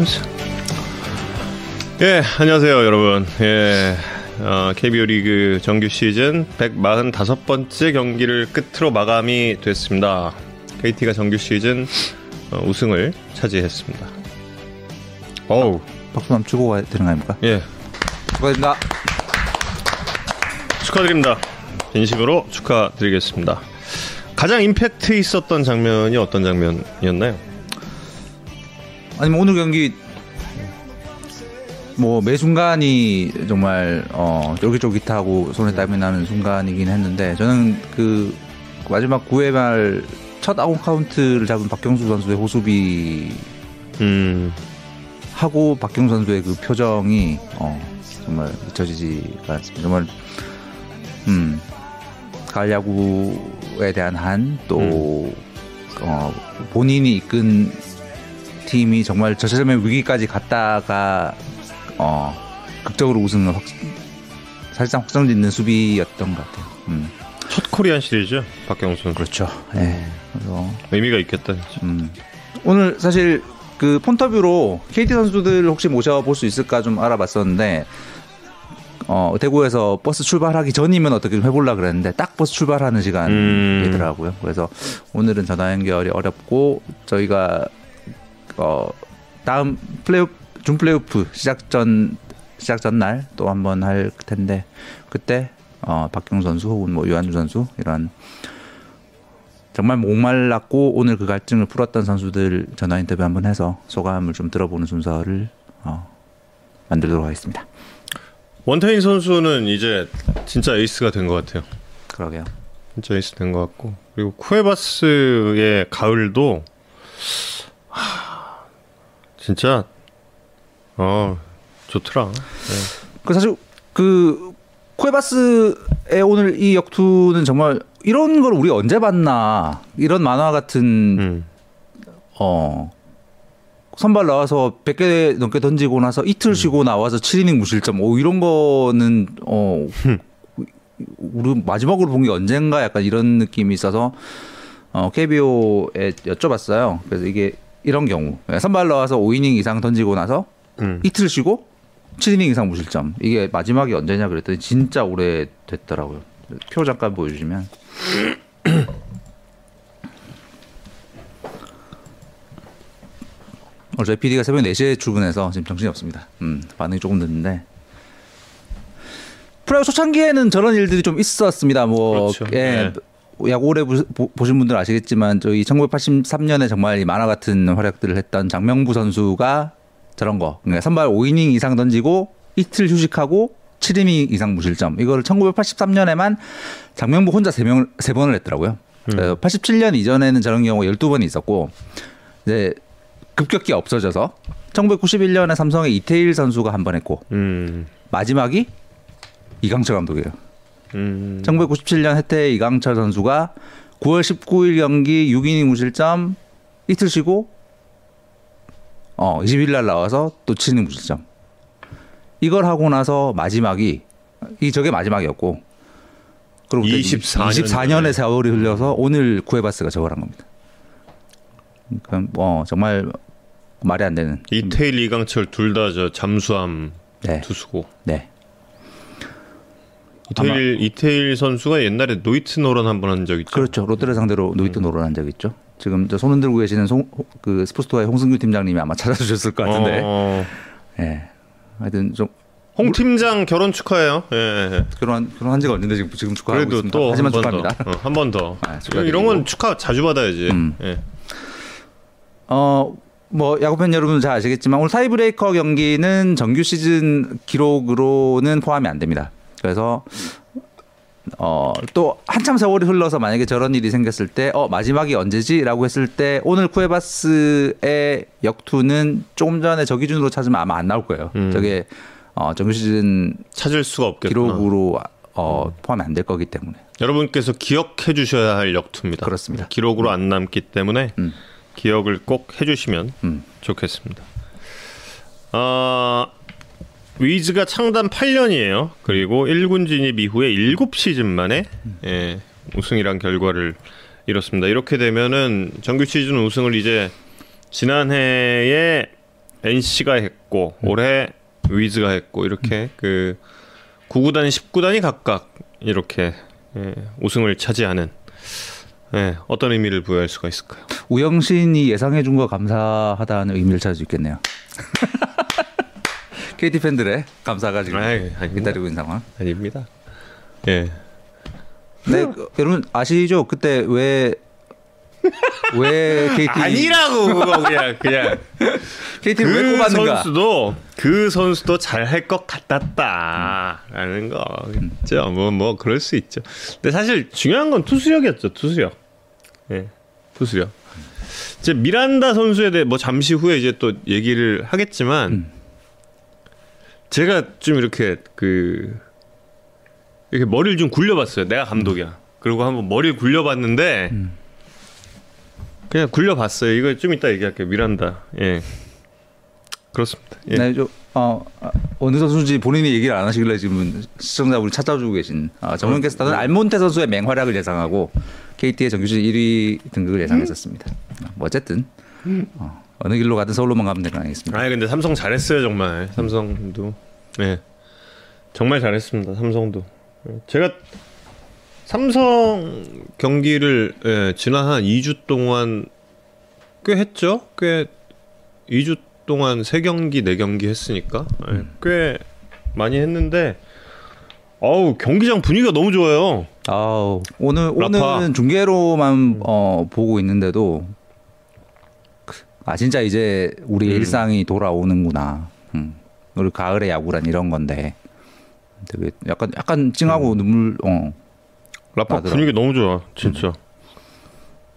하면서. 예, 안녕하세요, 여러분. 예, 어, KBO 리그 정규 시즌 145번째 경기를 끝으로 마감이 됐습니다. KT가 정규 시즌 어, 우승을 차지했습니다. 어우, 박수 한번 주고 가야 되는 거 아닙니까? 예, 축하드립니다. 축하드립니다. 진심으로 축하드리겠습니다. 가장 임팩트 있었던 장면이 어떤 장면이었나요? 아니면 오늘 경기 뭐 매 순간이 정말 어 쫄깃쫄깃하고 손에 땀이 나는 순간이긴 했는데 저는 그 마지막 9회 말 첫 아웃 카운트를 잡은 박경수 선수의 호수비 음, 하고 박경수 선수의 그 표정이 어 정말 잊혀지지가 않습니다. 정말 음 가을 야구에 대한 한또 어, 본인이 이끈 팀이 정말 저체점의 위기까지 갔다가 어 극적으로 우승을 확, 사실상 확정짓는 수비였던 것 같아요. 음, 첫 코리안 시리즈 박경수 선수. 그렇죠. 예. 그래서 의미가 있겠다. 음. 오늘 사실 그 폰터뷰로 KT 선수들 혹시 모셔볼 수 있을까 좀 알아봤었는데 어, 대구에서 버스 출발하기 전이면 어떻게 좀 해보려 그랬는데 딱 버스 출발하는 시간이더라고요. 그래서 오늘은 전화 연결이 어렵고 저희가 어, 다음 플레이오프 준 플레이오프 시작 전 시작 전날 또 한번 할 텐데 그때 어, 박경 선수 혹은 뭐 유한주 선수 이런 정말 목말랐고 오늘 그 갈증을 풀었던 선수들 전화 인터뷰 한번 해서 소감을 좀 들어보는 순서를 어, 만들도록 하겠습니다. 원태인 선수는 이제 진짜 에이스가 된 것 같아요. 그러게요. 진짜 에이스 된 것 같고 그리고 쿠에바스의 가을도 하, 진짜 어 좋더라. 그 사실 그 쿠에바스의 오늘 이 역투는 정말 이런 걸 우리 언제 봤나 이런 만화 같은 음. 어 선발 나와서 100개 넘게 던지고 나서 이틀 쉬고 나와서 7이닝 무실점 오 이런 거는 어 우리 마지막으로 본 게 언젠가 약간 이런 느낌이 있어서 어 KBO에 여쭤봤어요. 그래서 이게 이런 경우 선발 나와서 5이닝 이상 던지고 나서 음. 이틀 쉬고 7이닝 이상 무실점 이게 마지막이 언제냐 그랬더니 진짜 오래 됐더라고요. 표 잠깐 보여주시면 어제 PD가 새벽 4시에 출근해서 지금 정신이 없습니다. 음, 반응이 조금 늦는데. 프로야구 초창기에는 저런 일들이 좀 있었습니다. 뭐, 그렇죠. 예. 네. 야구 오래 보- 보신 분들 아시겠지만 저희 1983년에 정말 이 만화 같은 활약들을 했던 장명부 선수가 저런 거. 그러니까 선발 5이닝 이상 던지고 이틀 휴식하고 7이닝 이상 무실점. 이거를 1983년에만 장명부 혼자 3명, 3번을 했더라고요. 그래서 87년 이전에는 저런 경우가 12번이 있었고 이제 급격히 없어져서 1991년에 삼성의 이태일 선수가 한 번 했고 음. 마지막이 이강철 감독이에요. 음. 1997년 해태 이강철 선수가 9월 19일 경기 6이닝 무실점 이틀 쉬고 어 20일 날 나와서 또 7이닝 무실점. 이걸 하고 나서 마지막이 이 저게 마지막이었고 그리고 24년 24년의 세월이 흘려서 오늘 구에바스가 저걸 한 겁니다. 그러니까 뭐 정말 말이 안 되는 이태일 이강철 둘 다 저 잠수함 네. 투수고 네. 이태일 이태일 선수가 옛날에 노히트 노런 한 번 한 적 있죠. 그렇죠. 롯데를 상대로 노히트 노런 한 적 있죠. 지금 저 손 흔들고 계시는 송, 그 스포츠토의 홍승규 팀장님이 아마 찾아주셨을 것 같은데. 어, 예. 하여튼 좀 홍 팀장 결혼 축하해요. 예, 예. 예. 결혼 결혼한 지가 언젠데 지금 지금 축하하고 그래도 있습니다. 또 하지만 한번 축하합니다. 더. 어, 한번 더. 아. 이런 건 축하 자주 받아야지. 음. 예. 어, 뭐 야구 팬 여러분은 잘 아시겠지만 오늘 타이브레이커 경기는 정규 시즌 기록으로는 포함이 안 됩니다. 그래서 어, 또 한참 세월이 흘러서 만약에 저런 일이 생겼을 때 어, 마지막이 언제지라고 했을 때 오늘 쿠에바스의 역투는 조금 전에 저 기준으로 찾으면 아마 안 나올 거예요. 음. 저게 어, 정규 시즌 찾을 수가 없겠구나. 기록으로 어, 포함이 안 될 거기 때문에. 여러분께서 기억해 주셔야 할 역투입니다. 그렇습니다. 기록으로 안 남기 때문에 음. 기억을 꼭 해주시면 음. 좋겠습니다. 아 위즈가 창단 8년이에요. 그리고 1군 진입 이후에 7시즌 만에 예, 우승이란 결과를 이뤘습니다. 이렇게 되면은 정규 시즌 우승을 이제 지난해에 NC가 했고 올해 위즈가 했고 이렇게 그 9구단, 10구단이 각각 이렇게 예, 우승을 차지하는 예, 어떤 의미를 부여할 수가 있을까요? 우영신이 예상해 준 거 감사하다는 의미를 찾을 수 있겠네요. KT 팬들의 감사가 지금 아이. 기다리고 있는 상황. 아닙니다. 예. 네, 그, 여러분 아시죠? 그때 왜 왜 KT 아니라고 그거 그냥 그냥 KT를 왜그 꼽았는가? 선수도 그 선수도 잘 할 것 같았다라는 거 있죠. 뭐뭐 그럴 수 있죠. 근데 사실 중요한 건 투수력이었죠. 투수력. 예, 투수력. 이제 미란다 선수에 대해 뭐 잠시 후에 이제 또 얘기를 하겠지만 제가 좀 이렇게 그 이렇게 머리를 좀 굴려봤어요. 내가 감독이야. 그리고 한번 머리를 굴려봤는데 그냥 굴려봤어요. 이거 좀 이따 얘기할게요. 미란다. 예. 그렇습니다. 예. 네, 저, 어, 아, 어느 선수인지 본인이 얘기를 안 하시길래 지금 시청자분이 찾아주고 계신 아, 정현 캐스터는 알몬테 선수의 맹활약을 예상하고 KT의 정규직 1위 등극을 예상했었습니다. 뭐 어쨌든 어, 어느 길로 가든 서울로만 가면 될거 아니겠습니까? 아 근데 삼성 잘했어요 정말. 삼성도. 예. 정말 잘했습니다. 삼성도. 예. 제가 삼성 경기를 예, 지난 한 2주 동안 꽤 했죠. 꽤 2주 동안 3경기, 4경기 했으니까 예, 꽤 많이 했는데 어우 경기장 분위기가 너무 좋아요. 아우, 오늘 라파. 오늘은 중계로만 어, 보고 있는데도 아 진짜 이제 우리 의 음. 일상이 돌아오는구나. 음. 우리 가을의 야구란 이런 건데 되게 약간 약간 찡하고 눈물 어 라파. 분위기 너무 좋아. 진짜.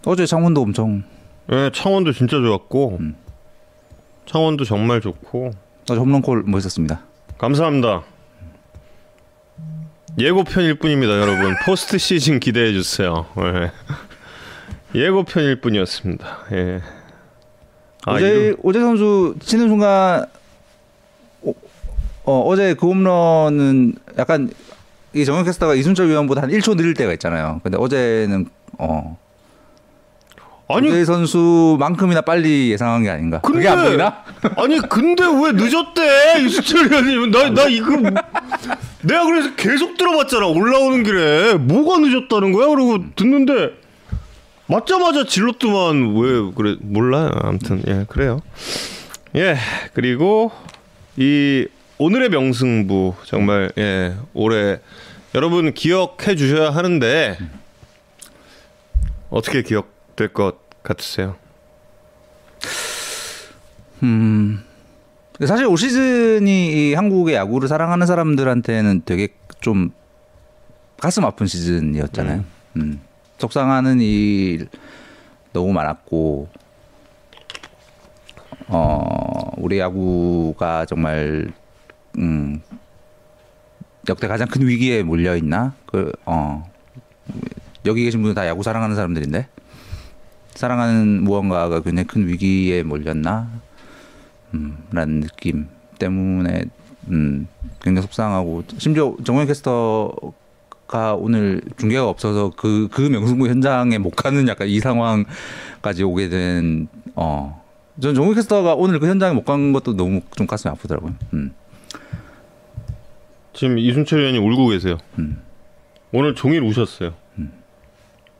어제 창문도 엄청 예, 창원도 진짜 좋았고 음. 창원도 정말 좋고 어제 홈런콜 멋있었습니다. 감사합니다. 예고편일 뿐입니다, 여러분. 포스트 시즌 기대해 주세요. 예. 예고편일 뿐이었습니다. 예. 아, 어제 이거- 오재 선수 치는 순간 어, 어, 어제 그 홈런은 약간 이 정현 캐스터가 이순철 위원보다 한 1초 느릴 때가 있잖아요. 근데 어제는 어 아니 오재 선수만큼이나 빨리 예상한 게 아닌가. 그게 근데- 안 보이나? 아니 근데 왜 늦었대 이수철 의원님 나나 이거 내가 그래서 계속 들어봤잖아 올라오는 길에 뭐가 늦었다는 거야 그러고 듣는데 맞자마자 질렀더만 왜 그래 몰라요 아무튼 예 그래요 예 그리고 이 오늘의 명승부 정말 예 올해 여러분 기억해 주셔야 하는데 어떻게 기억될 것 같으세요? 음. 사실 올 시즌이 이 한국의 야구를 사랑하는 사람들한테는 되게 좀 가슴 아픈 시즌이었잖아요. 음. 속상하는 일 너무 많았고 어 우리 야구가 정말 음 역대 가장 큰 위기에 몰려 있나? 그어 여기 계신 분들 다 야구 사랑하는 사람들인데? 사랑하는 무언가가 굉장히 큰 위기에 몰렸나? 음, 라는 느낌 때문에 음, 굉장히 속상하고 심지어 정현 캐스터 가 오늘 중계가 없어서 그, 그 명승부 현장에 못 가는 약간 이 상황까지 오게 된 어. 전 정현 캐스터가 오늘 그 현장에 못 간 것도 너무 좀 가슴이 아프더라고요. 음. 지금 이순철 의원이 울고 계세요. 음. 오늘 종일 우셨어요.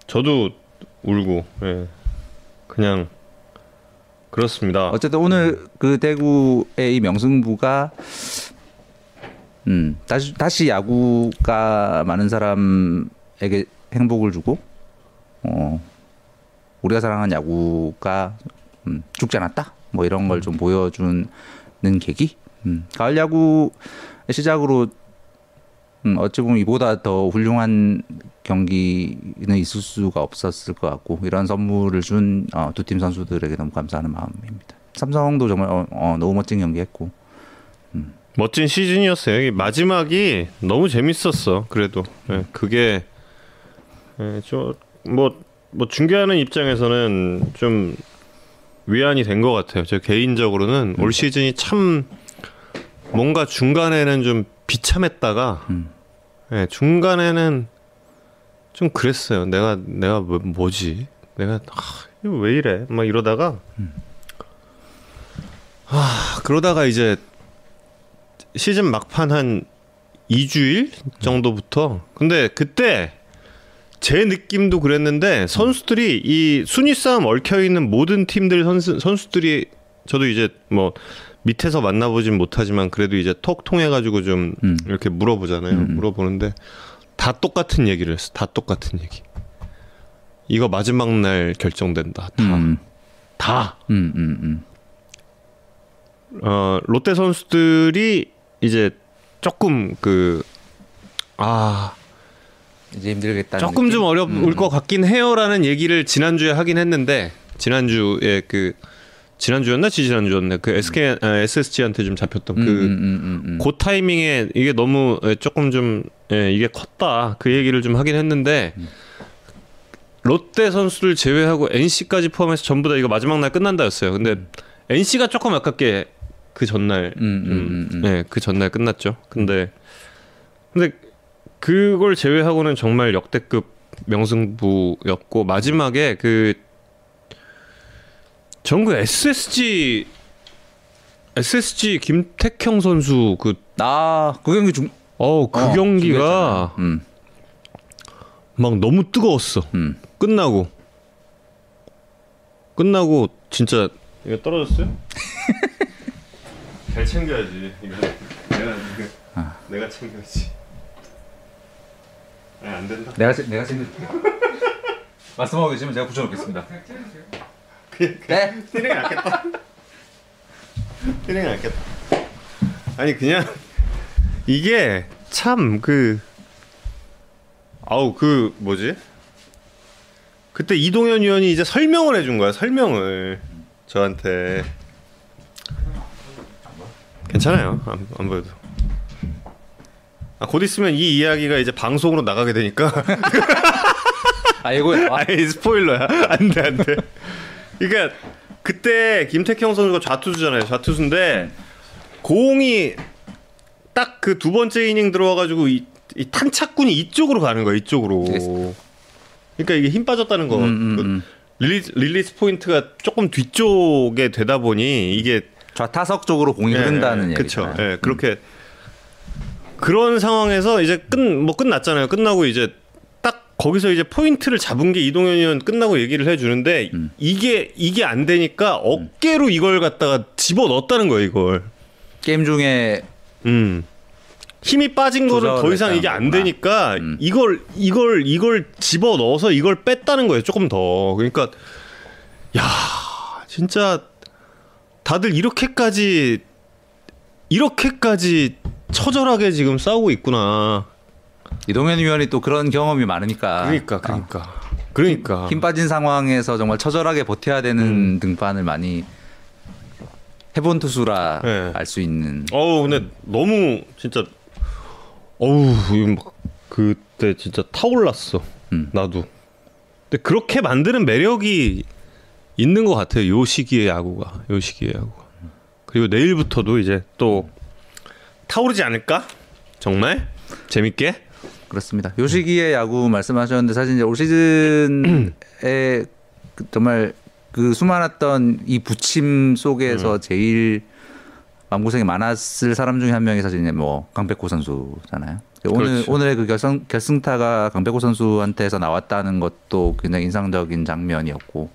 저도 울고, 예. 그냥 그렇습니다. 어쨌든 오늘 그 대구의 이 명승부가 음, 다시 다시 야구가 많은 사람에게 행복을 주고 어 우리가 사랑하는 야구가 음, 죽지 않았다. 뭐 이런 걸 좀 보여주는 계기. 음, 가을 야구의 시작으로 음, 어찌 보면 이보다 더 훌륭한 경기는 있을 수가 없었을 것 같고 이런 선물을 준 어, 두팀 선수들에게 너무 감사하는 마음입니다. 삼성도 정말 어, 어, 너무 멋진 경기했고 멋진 시즌이었어요. 이 마지막이 너무 재밌었어. 그래도 예, 그게 예, 저뭐 뭐 중계하는 입장에서는 좀 위안이 된 것 같아요. 저 개인적으로는 올 시즌이 참 뭔가 중간에는 좀 비참했다가 음. 예, 중간에는 좀 그랬어요. 내가 내가 뭐, 뭐지? 내가 아, 왜 이래? 막 이러다가 아, 그러다가 이제 시즌 막판 한 2주일 정도부터 근데 그때 제 느낌도 그랬는데 선수들이 이 순위 싸움 얽혀 있는 모든 팀들 선수 선수들이 저도 이제 뭐 밑에서 만나보진 못하지만 그래도 이제 톡 통해 가지고 좀 음. 이렇게 물어보잖아요. 음. 물어보는데 다 똑같은 얘기를 했어. 다 똑같은 얘기. 이거 마지막 날 결정된다. 다. 음, 다. 음, 음, 음. 어, 롯데 선수들이 이제 조금 그 아, 이제 힘들겠다. 조금 좀 어려울 것 같긴 해요라는 얘기를 지난주에 하긴 했는데 지난주에 그 지난주였나? 지지난주였나 그 SK 아, SSG한테 좀 잡혔던 음, 그 음, 음, 음, 음. 그 타이밍에 이게 너무 예, 조금 좀 예, 이게 컸다. 그 얘기를 좀 하긴 했는데 롯데 선수를 제외하고 NC까지 포함해서 전부 다 이거 마지막 날 끝난다였어요. 근데 NC가 조금 아깝게 그 전날 음, 좀, 음, 음, 음. 예, 그 전날 끝났죠. 근데 근데 그걸 제외하고는 정말 역대급 명승부였고 마지막에 그 전국 SSG SSG 김택형 선수 그 아, 그 경기 중. 어우 그 어, 경기가. 음, 막 너무 뜨거웠어. 음. 끝나고 끝나고 진짜 이거 떨어졌어요? 잘 챙겨야지 이거 내가 아. 내가 챙겨야지. 아니 안 된다. 내가 세- 내가 챙겨. 말씀하고 계시면 제가 붙여놓겠습니다. 네. 티링이 낫겠다. 티링이 낫겠다. 아니 그냥 이게 참 그 아우 그 뭐지? 그때 이동현 위원이 이제 설명을 해준 거야 설명을 저한테 괜찮아요. 안, 안 보여도. 아, 곧 있으면 이 이야기가 이제 방송으로 나가게 되니까. 아 이거 아, 아이 스포일러야. 안돼 안돼. 그러니까 그때 김태형 선수가 좌투수잖아요 좌투수인데 공이 딱 그 두 번째 이닝 들어와가지고 이, 이 탄착군이 이쪽으로 가는 거야 이쪽으로. 그러니까 이게 힘 빠졌다는 거. 음, 음, 그 음. 릴리스, 릴리스 포인트가 조금 뒤쪽에 되다 보니 이게 좌타석 쪽으로 공이 흐른다는 얘기죠. 그렇죠. 예, 그렇게 그런 상황에서 이제 끝 뭐 끝났잖아요. 끝나고 이제 딱 거기서 이제 포인트를 잡은 게 이동현 위원 끝나고 얘기를 해주는데 음. 이게 이게 안 되니까 어깨로 이걸 갖다가 집어 넣었다는 거예요. 이걸. 게임 중에 음. 힘이 빠진 거를 더 이상 이게 안 거구나. 되니까 음. 이걸 이걸 이걸 집어 넣어서 이걸 뺐다는 거예요. 조금 더. 그러니까 야, 진짜 다들 이렇게까지 이렇게까지 처절하게 지금 싸우고 있구나. 이동현 위원이 또 그런 경험이 많으니까. 그러니까 그러니까 그러니까 힘 빠진 상황에서 정말 처절하게 버텨야 되는 등판을 많이 해본 투수라 네. 알수 있는. 어우 근데 너무 진짜 어우 그때 진짜 타올랐어 음. 나도 근데 그렇게 만드는 매력이 있는 것 같아요 요 시기의 야구가 요 시기의 야구가 그리고 내일부터도 이제 또 타오르지 않을까 정말 재밌게 그렇습니다. 요 시기에 야구 말씀하셨는데 사실 이제 올 시즌에 그 정말 그 수많았던 이 부침 속에서 제일 마음고생이 많았을 사람 중에 한 명이 사실 이제 뭐 강백호 선수잖아요. 오늘 그렇죠. 오늘의 그 결승 결승타가 강백호 선수한테서 나왔다는 것도 굉장히 인상적인 장면이었고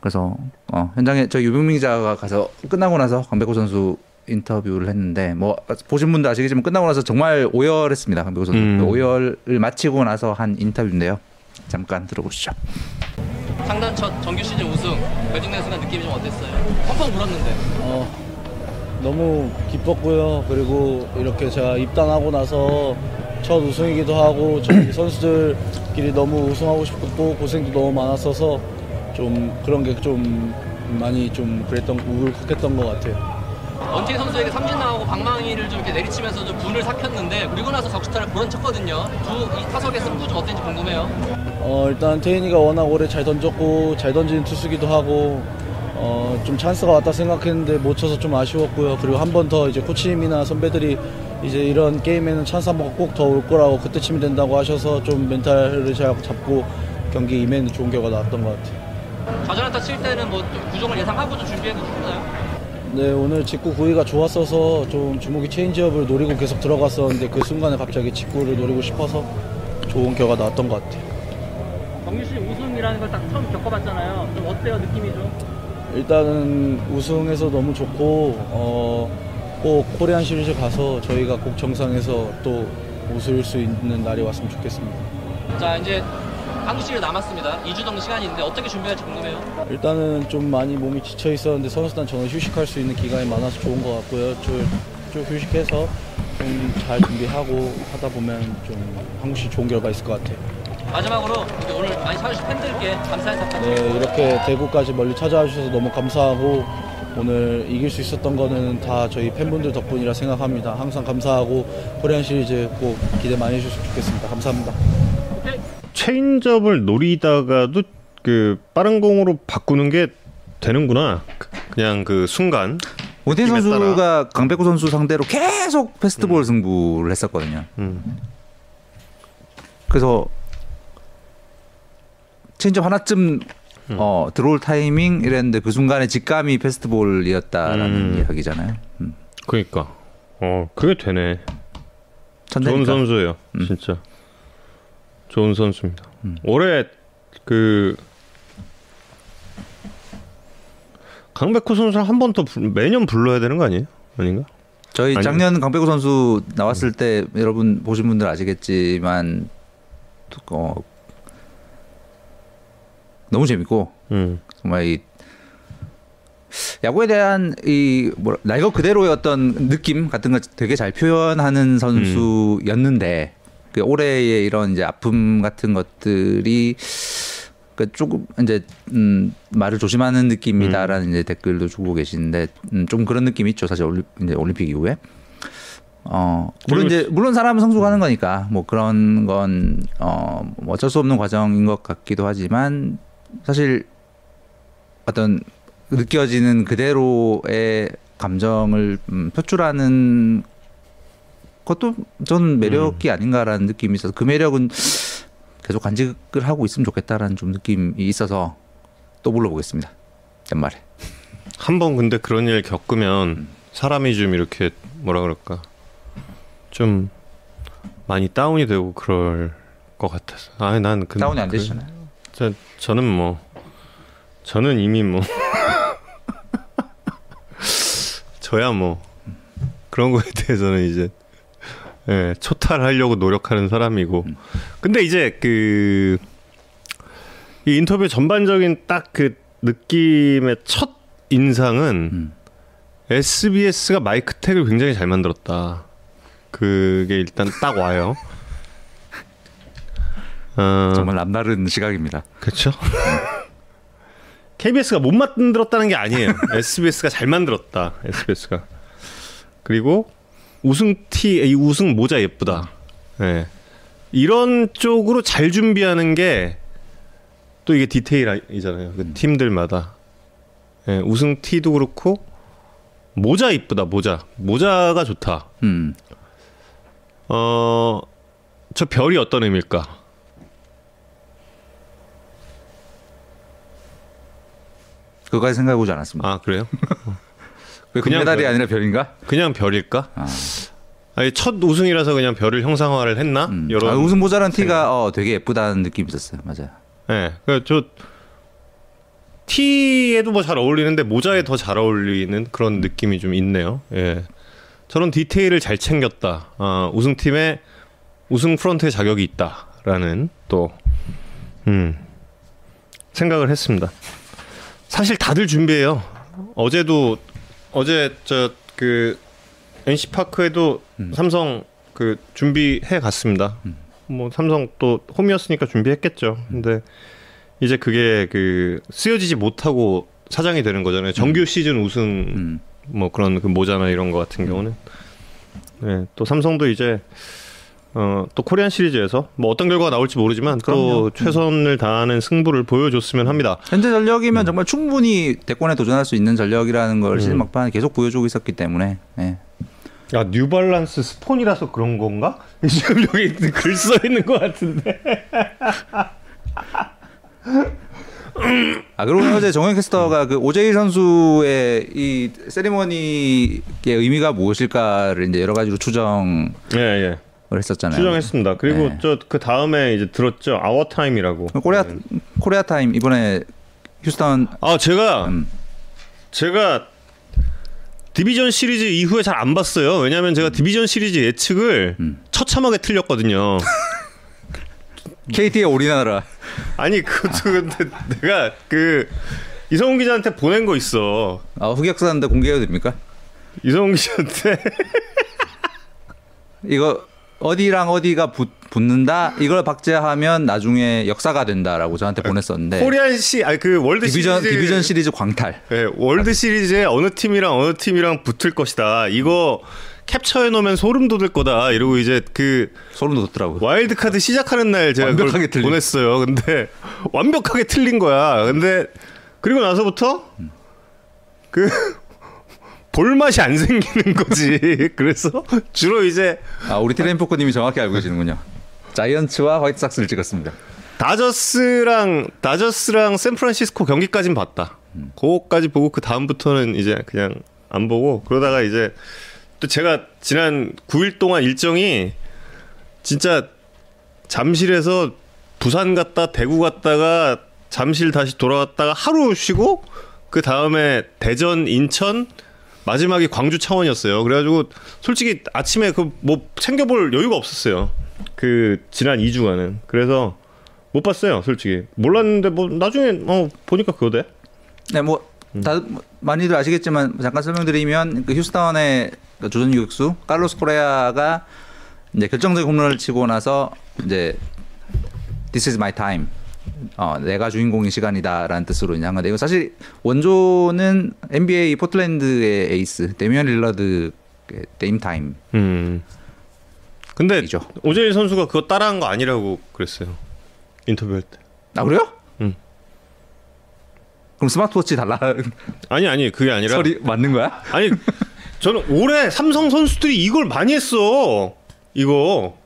그래서 어, 현장에 저 유병민 기자가 가서 끝나고 나서 강백호 선수 인터뷰를 했는데 뭐 보신 분도 아시겠지만 끝나고 나서 정말 오열했습니다 강백호 선수 음. 그 오열을 마치고 나서 한 인터뷰인데요 잠깐 들어보시죠. 상단 첫 정규 시즌 우승 결정된 순간 느낌이 좀 어땠어요? 펑펑 울었는데 어, 너무 기뻤고요. 그리고 이렇게 제가 입단하고 나서 첫 우승이기도 하고 저희 선수들끼리 너무 우승하고 싶었고 고생도 너무 많았어서 좀 그런 게 좀 많이 좀 그랬던 울컥했던 것 같아요. 원태희 선수에게 삼진 나오고 방망이를 좀 이렇게 내리치면서 좀 분을 삭혔는데 그리고 나서 적시타를 불어쳤거든요. 두 이 타석의 승부 좀 어땠는지 궁금해요. 어, 일단 태인이가 워낙 오래 잘 던졌고 잘 던지는 투수기도 하고 어, 좀 찬스가 왔다 생각했는데 못 쳐서 좀 아쉬웠고요. 그리고 한 번 더 이제 코치님이나 선배들이 이제 이런 게임에는 찬스 한 번 꼭 더 올 거라고 그때 치면 된다고 하셔서 좀 멘탈을 잘 잡고 경기 임했는 좋은 결과 나왔던 것 같아요. 좌전한타 칠 때는 뭐좀 구종을 예상하고 좀 준비해도 했나요? 네 오늘 직구 구위가 좋았어서 좀 주무기 체인지업을 노리고 계속 들어갔었는데 그 순간에 갑자기 직구를 노리고 싶어서 좋은 결과 나왔던 것 같아요. 정규 씨 우승이라는 걸 딱 처음 겪어봤잖아요. 좀 어때요 느낌이 좀? 일단은 우승해서 너무 좋고 어, 꼭 코리안 시리즈 가서 저희가 꼭 정상에서 또 웃을 수 있는 날이 왔으면 좋겠습니다. 자 이제 한국 시리즈 남았습니다. 2주 정도 시간인데 어떻게 준비할지 궁금해요. 일단은 좀 많이 몸이 지쳐 있었는데 선수단 저는 휴식할 수 있는 기간이 많아서 좋은 것 같고요. 좀, 좀 휴식해서 좀 잘 준비하고 하다 보면 좀 한국 시리즈 좋은 결과 있을 것 같아요. 마지막으로 오늘 많이 찾아주신 팬들께 감사의 인사 네. 이렇게 대구까지 멀리 찾아와 주셔서 너무 감사하고 오늘 이길 수 있었던 거는 다 저희 팬분들 덕분이라 생각합니다. 항상 감사하고 코리안 시리즈 꼭 기대 많이 해주셨으면 좋겠습니다. 감사합니다. 체인지업을 노리다가도 그 빠른 공으로 바꾸는 게 되는구나. 그- 그냥 그 순간. 느낌에 선수가 강백호 선수 상대로 계속 패스트볼 승부를 했었거든요. 음. 그래서 체인지업 하나쯤 음. 어, 들어올 타이밍 이랬는데 그 순간에 직감이 패스트볼이었다라는 음. 이야기잖아요. 음. 그러니까. 어, 그게 되네. 좋은 천재니까. 선수예요. 음. 진짜. 좋은 선수입니다. 음. 올해 그 강백호 선수 한번 더 매년 불러야 되는 거 아니에요? 아닌가? 저희 아니요. 작년 강백호 선수 나왔을 때 여러분 보신 분들 아시겠지만 어, 너무 재밌고 음. 정말 이 야구에 대한 이 뭐라 나 이거 그대로의 어떤 느낌 같은 거 되게 잘 표현하는 선수였는데 그 올해의 이런 이제 아픔 같은 것들이 그 조금 이제 음 말을 조심하는 느낌이다라는 이제 댓글도 주고 계시는데 음, 좀 그런 느낌이 있죠. 사실 올림, 이제 올림픽 이후에. 어 물론 이제 물론 사람은 성숙하는 거니까 뭐 그런 건어 어쩔 수 없는 과정인 것 같기도 하지만 사실 어떤 느껴지는 그대로의 감정을 음, 표출하는 것도 저는 매력이 아닌가라는 느낌이 있어서 그 매력은 계속 간직을 하고 있으면 좋겠다라는 좀 느낌이 있어서 또 불러보겠습니다. 연말에. 한 번 근데 그런 일 겪으면 사람이 좀 이렇게 뭐라 그럴까 좀 많이 다운이 되고 그럴 것 같아서 아니 난 그, 다운이 안 그- 되시잖아요. 저 저는 뭐 저는 이미 뭐 저야 뭐 그런 거에 대해서는 이제 예, 초탈하려고 노력하는 사람이고 근데 이제 그 이 인터뷰 전반적인 딱 그 느낌의 첫 인상은 음. SBS가 마이크 택을 굉장히 잘 만들었다. 그게 일단 딱 와요. 어, 정말 남다른 시각입니다. 그렇죠. KBS가 못 만들었다는 게 아니에요. SBS가 잘 만들었다. SBS가. 그리고 우승 티, 이 우승 모자 예쁘다. 예. 이런 쪽으로 잘 준비하는 게 또 이게 디테일이잖아요. 그 팀들마다. 예, 우승 티도 그렇고 모자 이쁘다. 모자. 모자가 좋다. 음. 어, 저 별이 어떤 의미일까? 그거까지 생각해 보지 않았습니다. 아 그래요? 왜 그냥 별- 아니라 별인가? 그냥 별일까? 아. 아니 첫 우승이라서 그냥 별을 형상화를 했나? 음. 이런. 아, 우승 모자란 티가 어, 되게 예쁘다는 느낌이 있었어요. 맞아요. 예. 그저 티에도 뭐 잘 어울리는데 모자에 더 잘 어울리는 그런 느낌이 좀 있네요. 예. 저런 디테일을 잘 챙겼다. 아, 우승팀의 우승 프런트에 자격이 있다라는 또 음. 생각을 했습니다. 사실 다들 준비해요. 어제도 어제 저 그 NC 파크에도 삼성 그 준비해 갔습니다. 뭐 삼성 또 홈이었으니까 준비했겠죠. 근데 이제 그게 그 쓰여지지 못하고 사장이 되는 거잖아요. 정규 시즌 우승 음. 뭐 그런 그 모자나 이런 거 같은 경우는 네, 또 삼성도 이제 어, 또 코리안 시리즈에서 뭐 어떤 결과가 나올지 모르지만 또 그럼요. 최선을 다하는 승부를 보여줬으면 합니다. 현재 음. 전력이면 정말 충분히 대권에 도전할 수 있는 전력이라는 걸 시즌 막판에 계속 보여주고 있었기 때문에 예. 야 뉴발란스 스폰이라서 그런 건가? 지금 여기 글 써 있는 것 같은데. 아 그리고 어제 정현 캐스터가 그 오재일 선수의 이 세리머니의 의미가 무엇일까를 이제 여러 가지로 추정을 예, 예. 했었잖아요. 추정했습니다. 그리고 네. 저그 다음에 이제 들었죠. our time이라고. 코리아 코리아 타임 이번에 휴스턴 아, 제가 음. 제가 디비전 시리즈 이후에 잘 안 봤어요. 왜냐면 제가 디비전 시리즈 예측을 음. 처참하게 틀렸거든요. KT에 올인하라. 아니 그것도 근데 내가 그 이성훈 기자한테 보낸 거 있어. 아, 흑역사인데 공개해도 됩니까? 이성훈 기자한테 이거 어디랑 어디가 붙, 붙는다 이걸 박제하면 나중에 역사가 된다라고 저한테 보냈었는데 코리안 시 아니 그 월드 네. 디비전 시리즈 디비전 시리즈 광탈. 네, 월드 시리즈에 어느 팀이랑 어느 팀이랑 붙을 것이다. 이거 캡처해 놓으면 소름 돋을 거다. 이러고 이제 그 소름 돋더라고요. 와일드 카드 시작하는 날 제가 그걸 완벽하게 틀린. 보냈어요. 근데 완벽하게 틀린 거야. 근데 그리고 나서부터 그 볼맛이 안 생기는 거지. 그래서 주로 이제 아 우리 트레인포커님이 정확히 알고 계시는군요. 자이언츠와 화이트삭스를 찍었습니다. 다저스랑 다저스랑 샌프란시스코 경기까진 봤다. 그거까지 보고 그 다음부터는 이제 그냥 안 보고 그러다가 이제 또 제가 지난 9일 동안 일정이 진짜 잠실에서 부산 갔다 대구 갔다가 잠실 다시 돌아갔다가 하루 쉬고 그 다음에 대전 인천 마지막이 광주 창원이었어요. 그래가지고 솔직히 아침에 그 뭐 챙겨볼 여유가 없었어요. 그 지난 2주간은 그래서 못 봤어요. 솔직히 몰랐는데 뭐 나중에 어 보니까 그거대. 네, 뭐 다 많이들 아시겠지만 잠깐 설명드리면 그 휴스턴의 그 조전 유격수 칼로스 코레아가 이제 결정적인 홈런을 치고 나서 이제 This is my time. 어, 내가 주인공인 시간이다라는 뜻으로 이제 한 건데 이거 사실 원조는 NBA 포틀랜드의 에이스 데미안 릴러드 Dame Time. 음. 근데 이죠. 오재일 선수가 그거 따라한 거 아니라고 그랬어요. 인터뷰할 때. 아 그래요? 응. 그럼 스마트워치 달라 아니 아니 그게 아니라 소리 맞는 거야? 아니 저는 올해 삼성 선수들이 이걸 많이 했어. 이거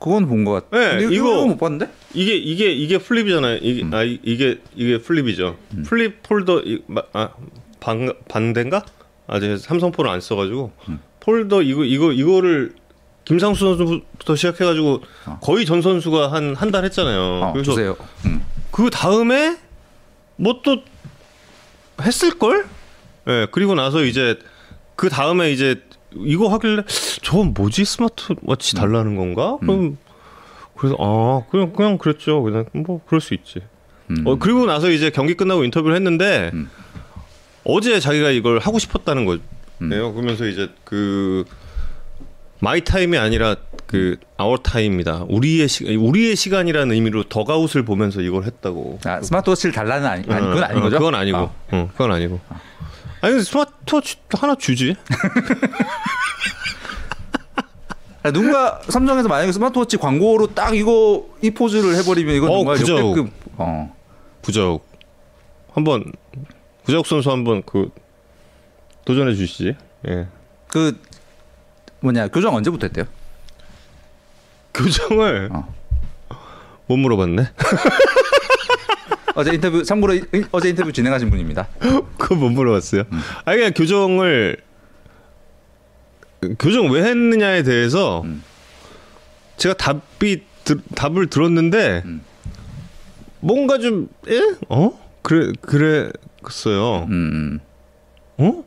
그건 본 것 같아. 네, 이거- 못 봤는데? 이게 이게 이게 플립이잖아요. 이게 아 이- 이게 이게 플립이죠. 플립 폴더 이- 아 반, 반대인가? 아, 제 삼성 폰을 안 써가지고 폴더 이거 이거 이거를 김상수 선수부터 시작해가지고 거의 전 선수가 한 한 달 했잖아요. 어, 그래서 주세요. 음. 그 다음에 뭐 또 했을 걸? 예 그리고 나서 이제 그 다음에 이제 이거 하길래 저건 뭐지 스마트워치 달라는 건가? 그럼 그래서 아 그냥 그냥 그랬죠. 그냥 뭐 그럴 수 있지. 음. 어 그리고 나서 이제 경기 끝나고 인터뷰를 했는데 음. 어제 자기가 이걸 하고 싶었다는 거예요. 음. 그러면서 이제 그 my time이 아니라 그 our time입니다. 우리의 시 우리의 시간이라는 의미로 더그아웃을 보면서 이걸 했다고. 아, 스마트워치를 달라는 아니, 아니 그건 어, 아닌 어, 거죠? 그건 아니고. 아. 어, 그건 아니고. 아니 스마트워치 하나 주지. 아, 누군가 삼성에서 만약에 스마트워치 광고로 딱 이거 이 포즈를 해버리면 이건 어, 정말 그죠. 역대급. 어. 구자욱 한번 구자욱 선수 한번 그 도전해 주시지. 예. 그 뭐냐 교정 언제부터 했대요? 교정을 어. 못 물어봤네. 어제 인터뷰 참고로 이- 어제 인터뷰 진행하신 분입니다. 그거 못 물어봤어요. 음. 아니 그냥 교정을 교정 왜 했느냐에 대해서 음. 제가 답이 드- 답을 들었는데 음. 뭔가 좀 예? 어? 그래 그랬어요. 음. 어?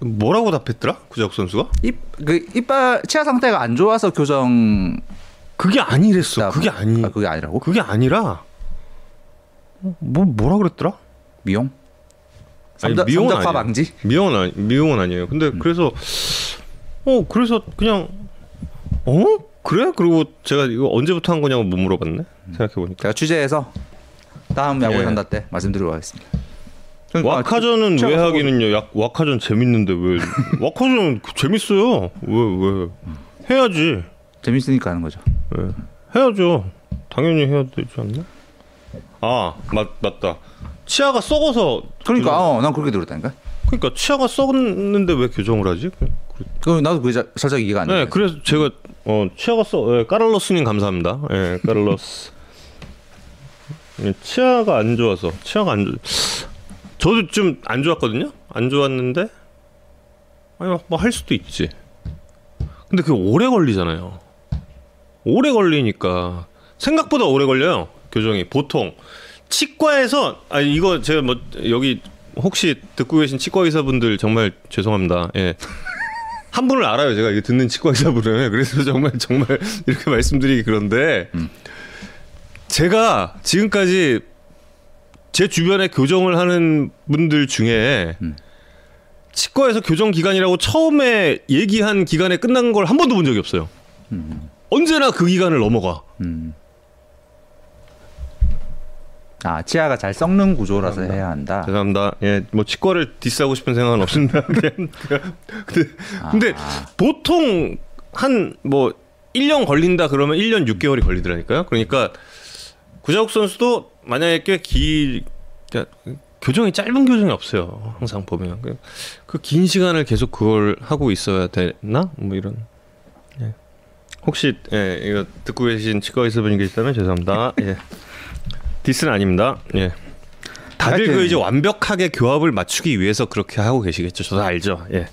뭐라고 답했더라? 구자욱 선수가? 입그 이빨 치아 상태가 안 좋아서 교정. 그게 아니랬어. 그게 아니. 아, 그게 아니라고? 그게 아니라 뭐 뭐라 그랬더라? 미용? 아니, 미용은 아니에요. 방지? 미용은 아니 미용은 아니에요. 근데 음. 그래서 어 그래서 그냥 어 그래? 그리고 제가 이거 언제부터 한 거냐고 못 물어봤네. 생각해 보니까 제가 취재해서 다음 야구에 예. 한다 때 말씀드리고 가겠습니다. 와카전은 치아 왜 상태- 하기는요? 약 와카전 재밌는데 왜 와카전 재밌어요? 왜 왜 해야지. 재밌으니까 하는 거죠. 예. 해야죠. 당연히 해야 되지 않나? 아 맞 맞다. 치아가 썩어서 그러니까 어, 난 그렇게 들었다니까. 그러니까 치아가 썩었는데 왜 교정을 하지? 그- 그 나도 그게 자- 살짝 이해가 안 돼. 네, 그래서 제가 어 치아가 썩 예, 까를로스님 감사합니다. 예, 까를로스. 예, 치아가 안 좋아서 치아가 안 좋. 저도 좀 안 좋았거든요. 안 좋았는데 아니 뭐할 수도 있지. 근데 그게 오래 걸리잖아요. 오래 걸리니까 생각보다 오래 걸려요. 교정이 보통 치과에서 아 이거 제가 뭐 여기 혹시 듣고 계신 치과 의사분들 정말 죄송합니다. 예. 한 분을 알아요. 제가 이게 듣는 치과 의사분을. 그래서 정말 정말 이렇게 말씀드리기 그런데 제가 지금까지 제 주변에 교정을 하는 분들 중에 치과에서 교정 기간이라고 처음에 얘기한 기간에 끝난 걸 한 번도 본 적이 없어요. 언제나 그 기간을 넘어가. 음. 아 치아가 잘 썩는 구조라서 해야 한다. 죄송합니다. 예, 뭐 치과를 디스하고 싶은 생각은 없습니다. 그냥, 근데, 근데 아. 보통 한 뭐 1년 걸린다 그러면 1년 6개월이 걸리더라니까요. 그러니까 구자욱 선수도 만약에 꽤 기, 그러니까 교정이 짧은 교정이 없어요. 항상 보면 그 긴 시간을 계속 그걸 하고 있어야 되나? 뭐 이런. 예. 혹시 예, 이거 듣고 계신 치과 의사분이 계시다면 죄송합니다. 예. 디스는 아닙니다. 예. 다들 그 이제 완벽하게 교합을 맞추기 위해서 그렇게 하고 계시겠죠. 저도 알죠. 예.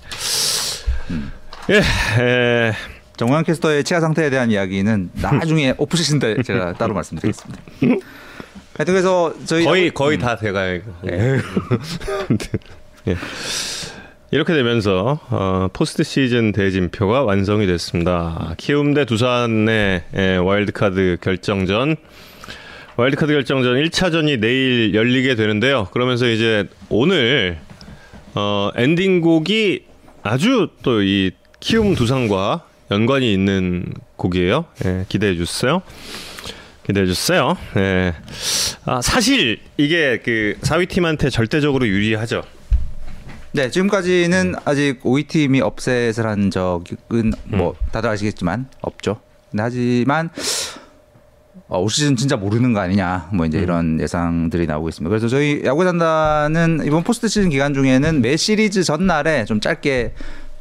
예. 에, 정우영 캐스터의 치아 상태에 대한 이야기는 나중에 오프 시즌 때 제가 따로 말씀드리겠습니다. 하여튼 그래서 저희 거의 거의 다 돼가요. 이거. 예. 예. 이렇게 되면서 어, 포스트 시즌 대진표가 완성이 됐습니다. 키움 대 두산의 예, 와일드카드 결정전. 와일드카드 결정전 1차전이 내일 열리게 되는데요. 그러면서 이제 오늘 어, 엔딩곡이 아주 또 이 키움 두산과 연관이 있는 곡이에요. 예, 기대해 주세요. 기대해 주세요. 예. 아, 사실 이게 그 4위 팀한테 절대적으로 유리하죠. 네 지금까지는 아직 5위 팀이 업셋을 한 적은 뭐 다들 아시겠지만 없죠. 하지만 어, 올 시즌 진짜 모르는 거 아니냐 뭐 이제 이런 예상들이 나오고 있습니다. 그래서 저희 야구 단단은 이번 포스트 시즌 기간 중에는 매 시리즈 전날에 좀 짧게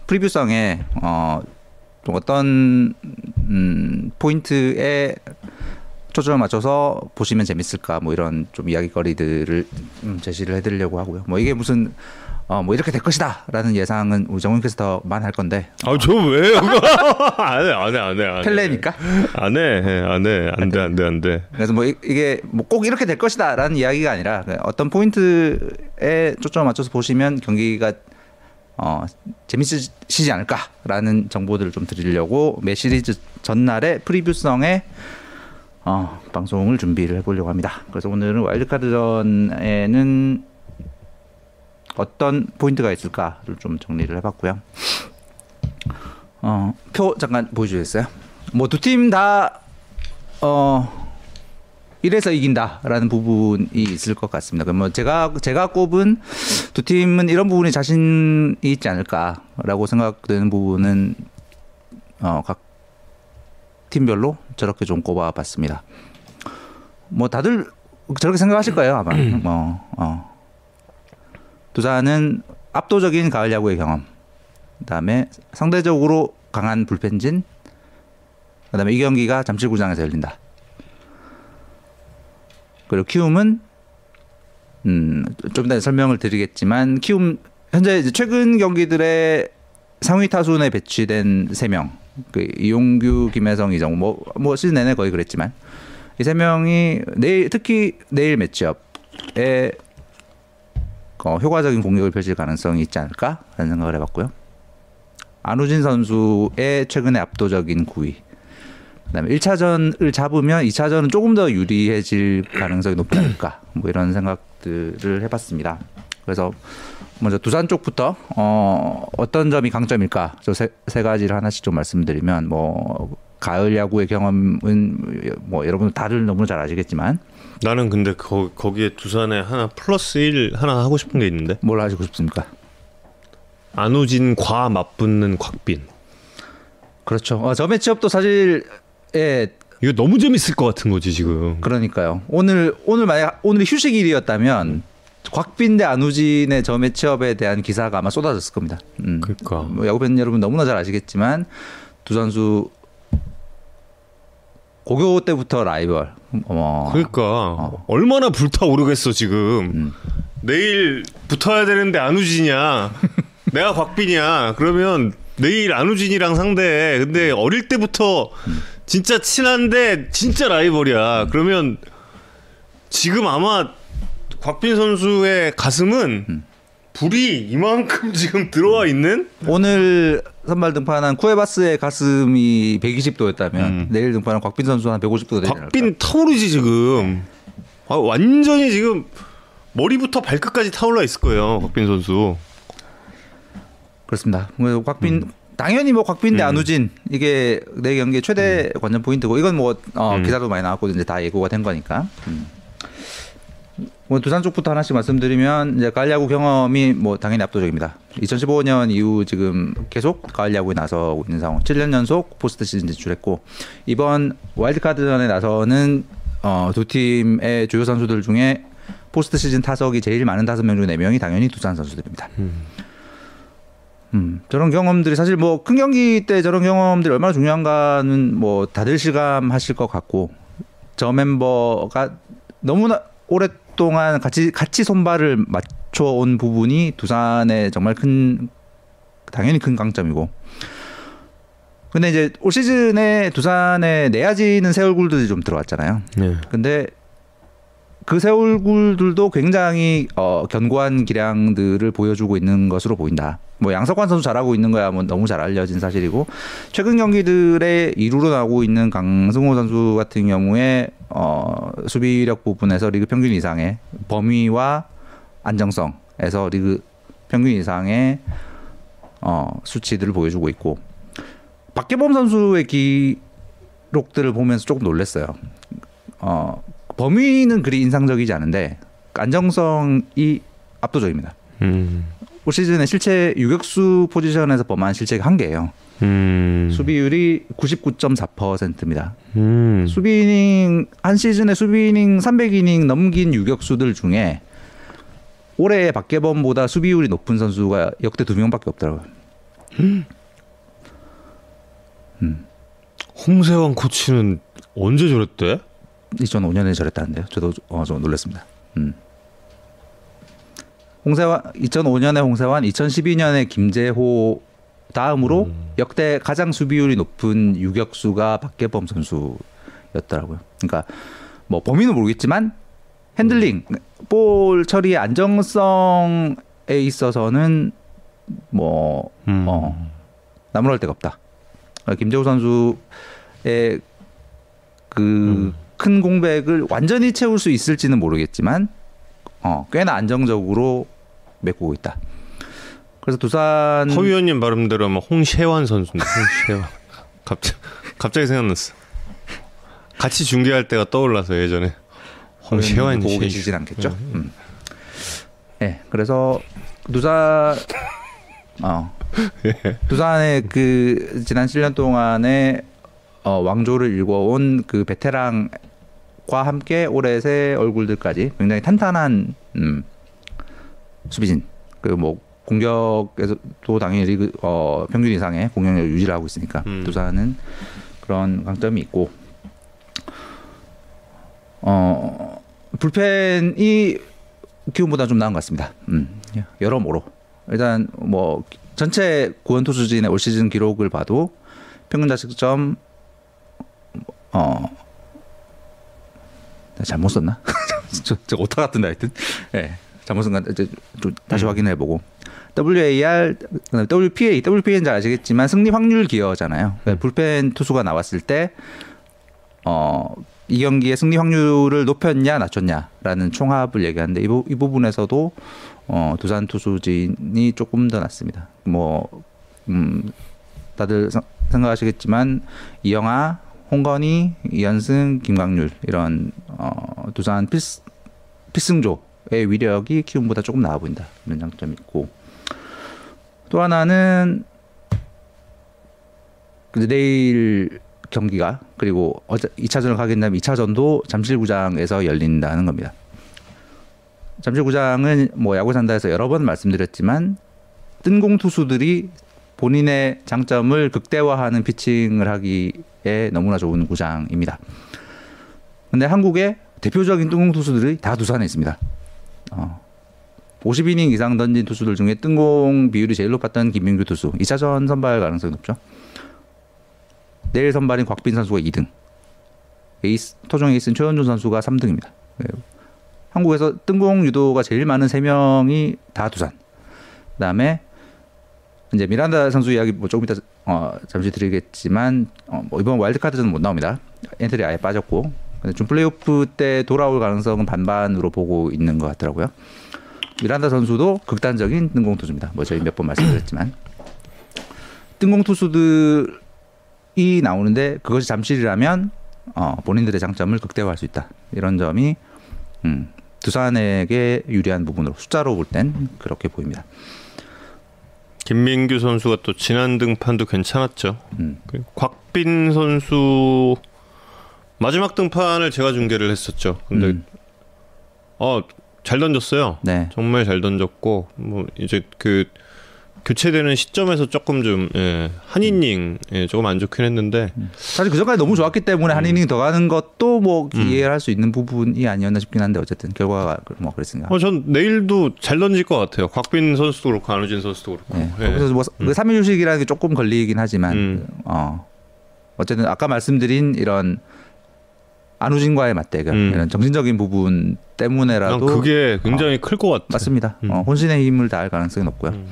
preview성의 어, 좀 어떤 음, 포인트에 초점을 맞춰서 보시면 재밌을까 뭐 이런 좀 이야기거리들을 음, 제시를 해드리려고 하고요. 뭐 이게 무슨 어, 뭐 이렇게 될 것이다라는 예상은 우리 정우영 캐스터만 할 건데 아, 저 왜요? 안 해, 안 해, 안 해. 안 해. 펠레니까 안 해, 해, 안 해. 안 돼, 안 돼, 안 돼. 그래서 뭐 이- 이게 뭐 꼭 이렇게 될 것이다라는 이야기가 아니라 그냥 어떤 포인트에 초점을 맞춰서 보시면 경기가 어, 재밌으시지 않을까라는 정보들을 좀 드리려고 매 시리즈 전날에 프리뷰성에 어, 방송을 준비를 해보려고 합니다. 그래서 오늘은 와일드카드전에는 어떤 포인트가 있을까를 좀 정리를 해봤고요. 어, 표 잠깐 보여주겠어요? 뭐 두 팀다 어, 이래서 이긴다라는 부분이 있을 것 같습니다. 그럼 뭐 제가 제가 꼽은 두 팀은 이런 부분에 자신이 있지 않을까라고 생각되는 부분은 어, 각 팀별로 저렇게 좀 꼽아봤습니다. 뭐 다들 저렇게 생각하실 거예요 아마. 뭐 어. 두산은 압도적인 가을 야구의 경험. 그다음에 상대적으로 강한 불펜진. 그다음에 이 경기가 잠실구장에서 열린다. 그리고 키움은 음, 좀 이따 설명을 드리겠지만 키움 현재 최근 경기들의 상위 타순에 배치된 세 명. 그 이용규, 김혜성, 이정우 뭐, 뭐 시즌 내내 거의 그랬지만 이 세 명이 내일 특히 내일 매치업에 어, 효과적인 공격을 펼칠 가능성이 있지 않을까라는 생각을 해봤고요. 안우진 선수의 최근의 압도적인 9위. 그다음에 1차전을 잡으면 2차전은 조금 더 유리해질 가능성이 높지 않을까. 뭐 이런 생각들을 해봤습니다. 그래서 먼저 두산 쪽부터 어, 어떤 점이 강점일까? 저세 가지를 하나씩 좀 말씀드리면 뭐 가을 야구의 경험은 뭐 여러분 다들 너무 잘 아시겠지만 나는 근데 거, 거기에 두산에 하나 플러스 1 하나 하고 싶은 게 있는데. 뭘 하시고 싶습니까? 안우진 과 맞붙는 곽빈. 그렇죠. 어, 저 매치업도 사실 예 이거 너무 재밌을 것 같은 거지 지금. 그러니까요. 오늘 오늘 만약 오늘이 휴식일이었다면 곽빈 대 안우진의 저 매치업에 대한 기사가 아마 쏟아졌을 겁니다. 음. 그러니까. 뭐 야구 팬 여러분 너무나 잘 아시겠지만 두 선수 고교 때부터 라이벌. 어, 그러니까 얼마나 불타오르겠어 지금. 내일 붙어야 되는데 안우진이야. 내가 곽빈이야. 그러면 내일 안우진이랑 상대해. 근데 어릴 때부터 진짜 친한데 진짜 라이벌이야. 그러면 지금 아마 곽빈 선수의 가슴은 불이 이만큼 지금 들어와 있는 오늘 선발 등판한 쿠에바스의 가슴이 120도였다면 음. 내일 등판한 곽빈 선수 한 150도 되지 않을까? 곽빈 타오르지 지금. 아, 완전히 지금 머리부터 발끝까지 타올라 있을 거예요. 곽빈 선수. 그렇습니다. 뭐 곽빈 당연히 뭐 곽빈 대 음. 안우진 이게 내 경기의 최대 관전 포인트고 이건 뭐 어, 음. 기사도 많이 나왔고 이제 다 예고가 된 거니까. 음. 뭐 두산 쪽부터 하나씩 말씀드리면 이제 가을 야구 경험이 뭐 당연히 압도적입니다. 2015년 이후 지금 계속 가을 야구에 나서고 있는 상황. 7년 연속 포스트 시즌 진출했고 이번 와일드카드전에 나서는 어, 두 팀의 주요 선수들 중에 포스트 시즌 타석이 제일 많은 다섯 명 중에 네 명이 당연히 두산 선수들입니다. 음, 저런 경험들이 사실 뭐 큰 경기 때 저런 경험들이 얼마나 중요한가는 뭐 다들 실감하실 것 같고 저 멤버가 너무나 오랫 동안 같이 같이 손발을 맞춰온 부분이 두산의 정말 큰 당연히 큰 강점이고 근데 이제 올 시즌에 두산에 내야지는 새 얼굴들이 좀 들어왔잖아요. 네. 근데 그 새 얼굴들도 굉장히 어, 견고한 기량들을 보여주고 있는 것으로 보인다. 뭐 양석환 선수 잘하고 있는 거야 뭐 너무 잘 알려진 사실이고 최근 경기들의 이루로 나오고 있는 강승호 선수 같은 경우에 어, 수비력 부분에서 리그 평균 이상의 범위와 안정성에서 리그 평균 이상의 어, 수치들을 보여주고 있고 박계범 선수의 기록들을 보면서 조금 놀랐어요. 어, 범위는 그리 인상적이지 않은데 안정성이 압도적입니다. 음. 올 시즌에 실제 유격수 포지션에서 범한 실책이 한 개예요. 음. 수비율이 99.4%입니다. 음. 수비 이닝 한 시즌에 수비 이닝 300이닝 넘긴 유격수들 중에 올해 박계범보다 수비율이 높은 선수가 역대 두 명밖에 없더라고요. 홍세환 코치는 언제 저랬대? 2005년에 저랬다는데요. 저도 어, 좀 놀랐습니다. 음. 홍세환 2005년에 홍세환, 2012년에 김재호 다음으로 역대 가장 수비율이 높은 유격수가 박계범 선수였더라고요. 그러니까 뭐 범위는 모르겠지만 핸들링, 볼 처리의 안정성에 있어서는 뭐 음. 어, 나무랄 데가 없다. 어, 김재호 선수의 그 큰 공백을 완전히 채울 수 있을지는 모르겠지만 어, 꽤나 안정적으로 메꾸고 있다. 그래서 두산 허 위원님 발음대로 하면 홍세환 선수인데 홍세환. 갑자기 갑자기 생각났어. 같이 중계할 때가 떠올라서 예전에 홍세환 보고 씨. 계시진 않겠죠. 음. 네, 그래서 두산 어 두산의 그 지난 7년 동안의 어, 왕조를 일궈온 그 베테랑 과 함께 올해 새 얼굴들까지 굉장히 탄탄한 음, 수비진 그 뭐 공격에서도 당연히 리그 어, 평균 이상의 공격력 유지를 하고 있으니까 음. 두산은 그런 강점이 있고 어 불펜이 기운보다 좀 나은 것 같습니다. 음, 여러모로 일단 뭐 전체 구원 투수진의 올 시즌 기록을 봐도 평균 자책점 어 잘못 썼나? 저, 저 오타 같은데 하여튼 예 잘못 쓴건 이제 좀 다시 확인해 보고 WAR 그다음에 WPA WPA는 잘 아시겠지만 승리 확률 기여잖아요. 그러니까 불펜 투수가 나왔을 때 어, 이 경기의 승리 확률을 높였냐 낮췄냐라는 총합을 얘기하는데 이, 부, 이 부분에서도 어, 두산 투수진이 조금 더 낫습니다. 뭐 음, 다들 사- 생각하시겠지만 이영하, 홍건희, 이현승, 김광률 이런 어, 두산 필스, 필승조의 위력이 키움보다 조금 나아 보인다 이런 장점이 있고 또 하나는 그 내일 경기가 그리고 어제 2차전을 가게 된다면 2차전도 잠실구장에서 열린다는 겁니다. 잠실구장은 뭐 야구 산다에서 여러 번 말씀드렸지만 뜬공 투수들이 본인의 장점을 극대화하는 피칭을 하기에 너무나 좋은 구장입니다. 근데 한국의 대표적인 뜬공 투수들이 다 두산에 있습니다. 어, 50이닝 이상 던진 투수들 중에 뜬공 비율이 제일 높았던 김민규 투수 2차전 선발 가능성이 높죠. 내일 선발인 곽빈 선수가 2등. 에이스 토종 에이스는 최원준 선수가 3등입니다. 한국에서 뜬공 유도가 제일 많은 3명이 다 두산. 그다음에 이제 미란다 선수 이야기 뭐 조금 이따 어, 잠시 드리겠지만 어, 뭐 이번 와일드카드는 못 나옵니다. 엔트리 아예 빠졌고 근데 좀 플레이오프 때 돌아올 가능성은 반반으로 보고 있는 것 같더라고요. 미란다 선수도 극단적인 뜬공 투수입니다. 뭐 저희 몇 번 말씀드렸지만 뜬공 투수들이 나오는데 그것이 잠실이라면 어, 본인들의 장점을 극대화할 수 있다. 이런 점이 음, 두산에게 유리한 부분으로 숫자로 볼 땐 그렇게 보입니다. 김민규 선수가 또 지난 등판도 괜찮았죠. 음. 그 곽빈 선수 마지막 등판을 제가 중계를 했었죠. 근데 음. 어잘 던졌어요. 네. 정말 잘 던졌고 뭐 이제 그 교체되는 시점에서 조금 좀 예, 한 이닝 예, 조금 안 좋긴 했는데 사실 그 전까지 너무 좋았기 때문에 한 이닝 더 가는 것도 뭐 이해할 수 있는 부분이 아니었나 싶긴 한데 어쨌든 결과가 뭐 그랬으니까. 어, 전 내일도 잘 던질 것 같아요. 곽빈 선수도 그렇고 안우진 선수도 그렇고. 네. 예. 거기서 뭐그 3일 휴식이라는 게 조금 걸리긴 하지만 음. 어 어쨌든 아까 말씀드린 이런 안우진과의 맞대결 음. 이런 정신적인 부분 난 때문에라도 그게 굉장히 클것 같아. 맞습니다. 음. 어, 혼신의 힘을 다할 가능성이 높고요. 음.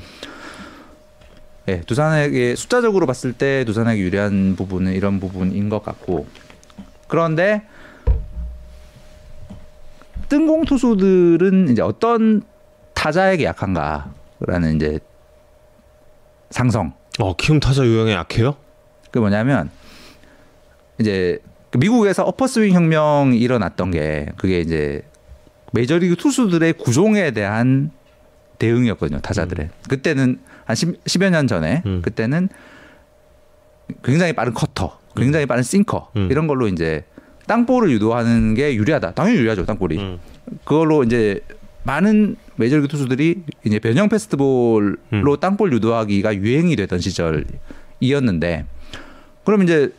예, 두산에게 숫자적으로 봤을 때 두산에게 유리한 부분은 이런 부분인 것 같고. 그런데 뜬공 투수들은 이제 어떤 타자에게 약한가라는 이제 상성. 어 키움 타자 유형에 약해요? 그 뭐냐면 이제 그 미국에서 어퍼스윙 혁명이 일어났던 게 그게 이제 메이저리그 투수들의 구종에 대한 대응이었거든요 타자들의. 그때는 한 10, 10여 년 전에 음. 그때는 굉장히 빠른 커터 굉장히 빠른 싱커 음. 이런 걸로 이제 땅볼을 유도하는 게 유리하다 당연히 유리하죠 땅볼이 음. 그걸로 이제 많은 메이저리그 투수들이 이제 변형 패스트볼로 음. 땅볼 유도하기가 유행이 되던 시절이었는데 그럼 이제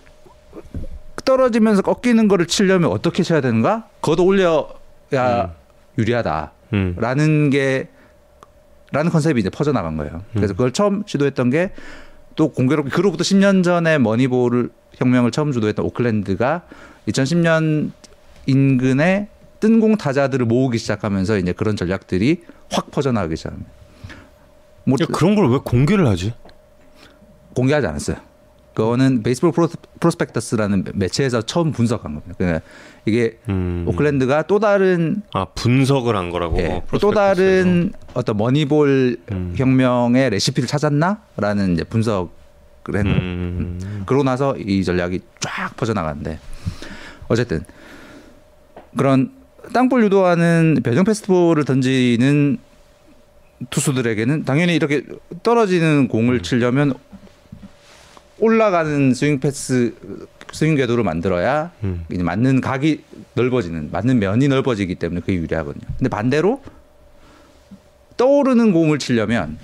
떨어지면서 꺾이는 거를 치려면 어떻게 쳐야 되는가? 걷어 올려야 유리하다라는 음. 게 라는 컨셉이 이제 퍼져 나간 거예요. 그래서 그걸 처음 시도했던 게 또 공교롭게 그로부터 10년 전에 머니볼 혁명을 처음 주도했던 오클랜드가 2010년 인근에 뜬공 타자들을 모으기 시작하면서 이제 그런 전략들이 확 퍼져나가기 시작합니다. 뭐 야, 그런 걸 왜 공개를 하지? 공개하지 않았어요. 그거는 베이스볼 프로, 프로스펙터스라는 매체에서 처음 분석한 겁니다. 그러니까 이게 음. 오클랜드가 또 다른 아 분석을 한 거라고. 예, 어, 또 다른 어떤 머니볼 음. 혁명의 레시피를 찾았나라는 이제 분석을 했는. 음. 그러고 나서 이 전략이 쫙 퍼져나가는데 어쨌든 그런 땅볼 유도하는 변형 패스트볼을 던지는 투수들에게는 당연히 이렇게 떨어지는 공을 치려면 올라가는 스윙 path 스윙 궤도를 만들어야 음. 맞는 각이 넓어지는 맞는 면이 넓어지기 때문에 그게 유리하거든요. 근데 반대로 떠오르는 공을 치려면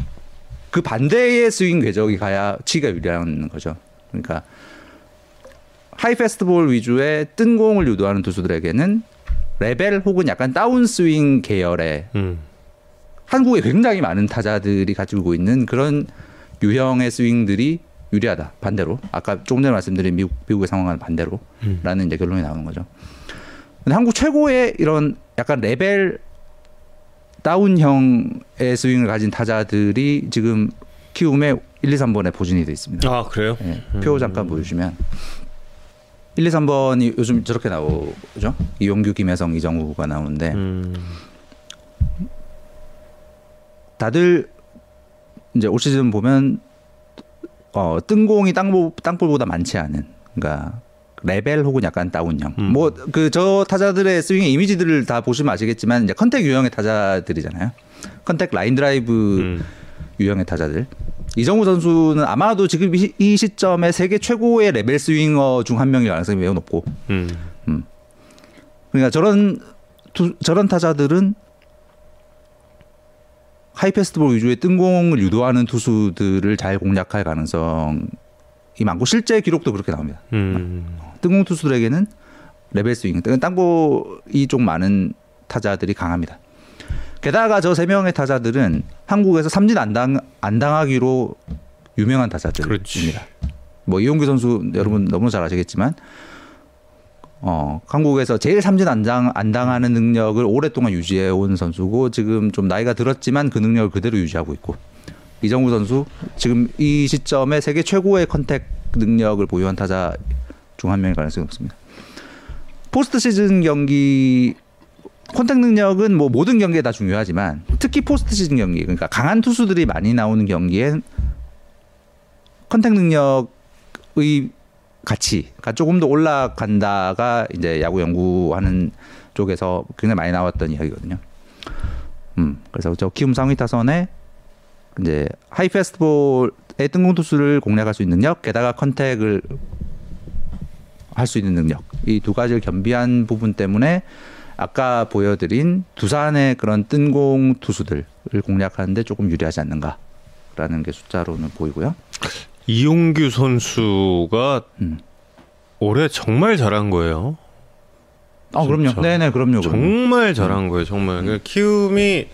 그 반대의 스윙 궤적이 가야 치기가 유리한 거죠. 그러니까 하이 패스트볼 위주의 뜬 공을 유도하는 투수들에게는 레벨 혹은 약간 다운 스윙 계열의 음. 한국에 굉장히 많은 타자들이 가지고 있는 그런 유형의 스윙들이 유리하다. 반대로 아까 조금 전에 말씀드린 미국 미국의 상황과는 반대로라는 이제 결론이 나오는 거죠. 근데 한국 최고의 이런 약간 레벨 다운형의 스윙을 가진 타자들이 지금 키움의 1, 2, 3번에 포진이 돼 있습니다. 아 그래요? 예, 표 잠깐 보여주시면 1, 2, 3번이 요즘 저렇게 나오죠. 이용규, 김혜성, 이정후가 나오는데 음. 다들 이제 올 시즌 보면 어, 뜬공이 땅볼, 땅볼보다 많지 않은 그러니까 레벨 혹은 약간 다운형. 음. 뭐그 저 타자들의 스윙의 이미지들을 다 보시면 아시겠지만 이제 contact 유형의 타자들이잖아요. contact 라인 드라이브 음. 유형의 타자들. 이정후 선수는 아마도 지금 이, 이 시점에 세계 최고의 level swinger 중 한 명일 가능성이 매우 높고 음. 그러니까 저런 투, 저런 타자들은 high fastball 위주의 뜬공을 유도하는 투수들을 잘 공략할 가능성이 많고 실제 기록도 그렇게 나옵니다. 음. 뜬공 투수들에게는 레벨 스윙, 땅볼이 좀 많은 타자들이 강합니다. 게다가 저 세 명의 타자들은 한국에서 삼진 안, 당, 안 당하기로 유명한 타자들입니다. 그렇지. 뭐 이용규 선수 여러분 너무 잘 아시겠지만 어 한국에서 제일 삼진 안, 당, 안 당하는 능력을 오랫동안 유지해 온 선수고 지금 좀 나이가 들었지만 그 능력을 그대로 유지하고 있고 이정후 선수 지금 이 시점에 세계 최고의 contact 능력을 보유한 타자 중 한 명일 가능성이 높습니다. 포스트 시즌 경기 contact 능력은 뭐 모든 경기에 다 중요하지만 특히 포스트 시즌 경기 그러니까 강한 투수들이 많이 나오는 경기엔 contact 능력의 가치가 조금 더 올라간다가 이제 야구 연구하는 쪽에서 굉장히 많이 나왔던 이야기거든요. 음, 그래서 저 키움 상위 타선에 이제 high fastball의 뜬공 투수를 공략할 수 있는 능력, 게다가 contact를 할 수 있는 능력 이 두 가지를 겸비한 부분 때문에 아까 보여드린 두산의 그런 뜬공 투수들을 공략하는데 조금 유리하지 않는가라는 게 숫자로는 보이고요. 이용규 선수가 음. 올해 정말 잘한 거예요. 아 그럼요. 진짜. 네네 그럼요. 그럼요. 정말 잘한 거예요. 정말 그 키움이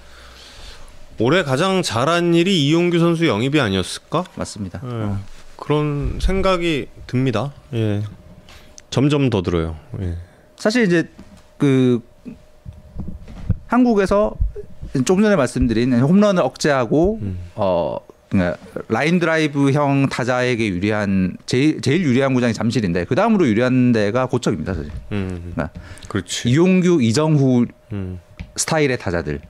올해 가장 잘한 일이 이용규 선수 영입이 아니었을까? 맞습니다. 예. 어. 그런 생각이 듭니다. 예. 점점 더 들어요. 예. 사실 이제 그 한국에서 좀 전에 말씀드린 홈런을 억제하고 음. 어 그러니까 라인 드라이브형 타자에게 유리한 제일 제일 유리한 구장이 잠실인데 그 다음으로 유리한 데가 고척입니다 사실. 음. 그러니까 그렇지. 이용규, 이정후 음. 스타일의 타자들이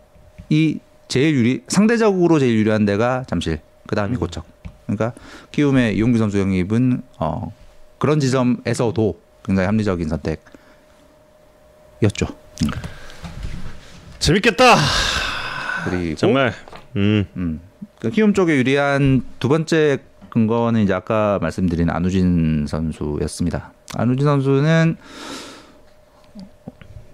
제일 유리 상대적으로 제일 유리한 데가 잠실 그 다음이 고척. 그러니까 키움의 이용규 선수 영입은 어 그런 지점에서도 굉장히 합리적인 선택이었죠. 음. 재밌겠다. 그리고 정말. 음. 음. 그 키움 쪽에 유리한 두 번째 근거는 이제 아까 말씀드린 안우진 선수였습니다. 안우진 선수는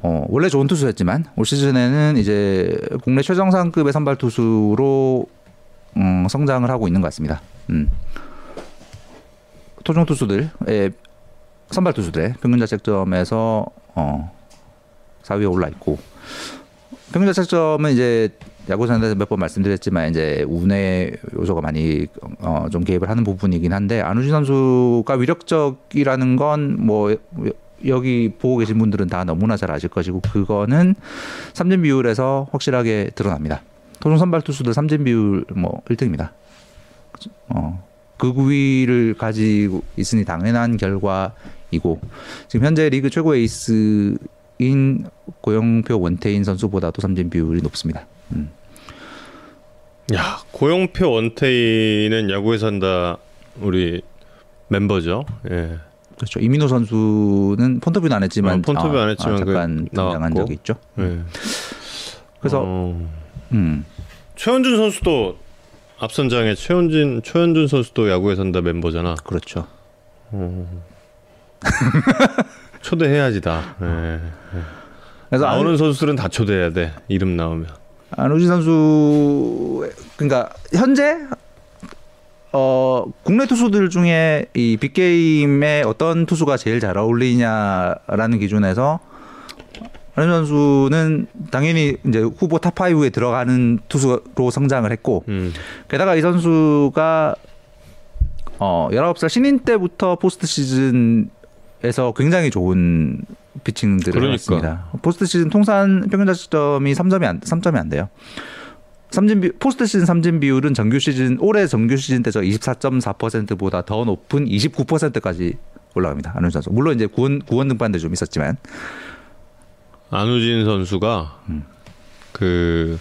어, 원래 좋은 투수였지만 올 시즌에는 이제 국내 최정상급의 선발 투수로 음, 성장을 하고 있는 것 같습니다. 음. 토종 투수들의 선발 투수들의 평균 자책점에서 어, 4위에 올라 있고 평균 자책점은 이제 야구선에서 몇 번 말씀드렸지만 이제 운의 요소가 많이 어, 좀 개입을 하는 부분이긴 한데 안우진 선수가 위력적이라는 건 뭐 여기 보고 계신 분들은 다 너무나 잘 아실 것이고 그거는 삼진 비율에서 확실하게 드러납니다. 토종 선발 투수들 삼진 비율 뭐 1등입니다. 어, 그 구위를 가지고 있으니 당연한 결과이고 지금 현재 리그 최고 에이스 인 고영표 원태인 선수보다도 삼진 비율이 높습니다. 음. 야 고영표 원태인은 야구에 산다 우리 멤버죠. 예. 그렇죠. 이민호 선수는 폰터뷰는 안 했지만 어, 폰터뷰 안 했지만 잠깐 그 등장한 나왔고. 적이 있죠. 예. 그래서 어, 음. 최현준 선수도 앞선장에 최현준 최현준 선수도 야구에 산다 멤버잖아. 그렇죠. 초대해야지 다. 예. 그래서 나오는 안우, 선수들은 다 초대해야 돼. 이름 나오면. 안우진 선수 그러니까 현재 어 국내 투수들 중에 이 빅게임에 어떤 투수가 제일 잘 어울리냐라는 기준에서 안우진 선수는 당연히 이제 후보 top 5에 들어가는 투수로 성장을 했고 음. 게다가 이 선수가 어 19살 신인 때부터 포스트 시즌 에서 굉장히 좋은 피칭들을 그러니까. 해왔습니다. 포스트 시즌 통산 평균 자책점이 3점이 안 3점이 안 돼요. 삼진 비 포스트 시즌 삼진 비율은 정규 시즌 올해 정규 시즌 때저 24.4%보다 더 높은 29%까지 올라갑니다. 안우진 선수. 물론 이제 구원 구원 등반도 좀 있었지만 안우진 선수가 음. 그뭐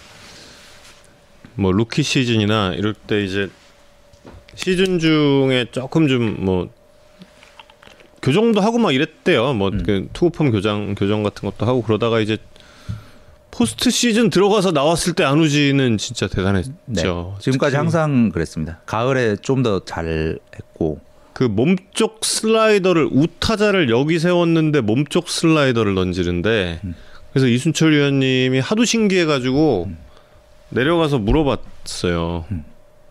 루키 시즌이나 이럴 때 이제 시즌 중에 조금 좀 뭐 교정도 하고 막 이랬대요. 뭐 음. 그 투구폼 교정 교정 같은 것도 하고 그러다가 이제 포스트 시즌 들어가서 나왔을 때 안우진은 진짜 대단했죠. 네. 지금까지 특히 항상 그랬습니다. 가을에 좀 더 잘했고 그 몸쪽 슬라이더를 우타자를 여기 세웠는데 몸쪽 슬라이더를 던지는데 음. 그래서 이순철 위원님이 하도 신기해가지고 내려가서 물어봤어요.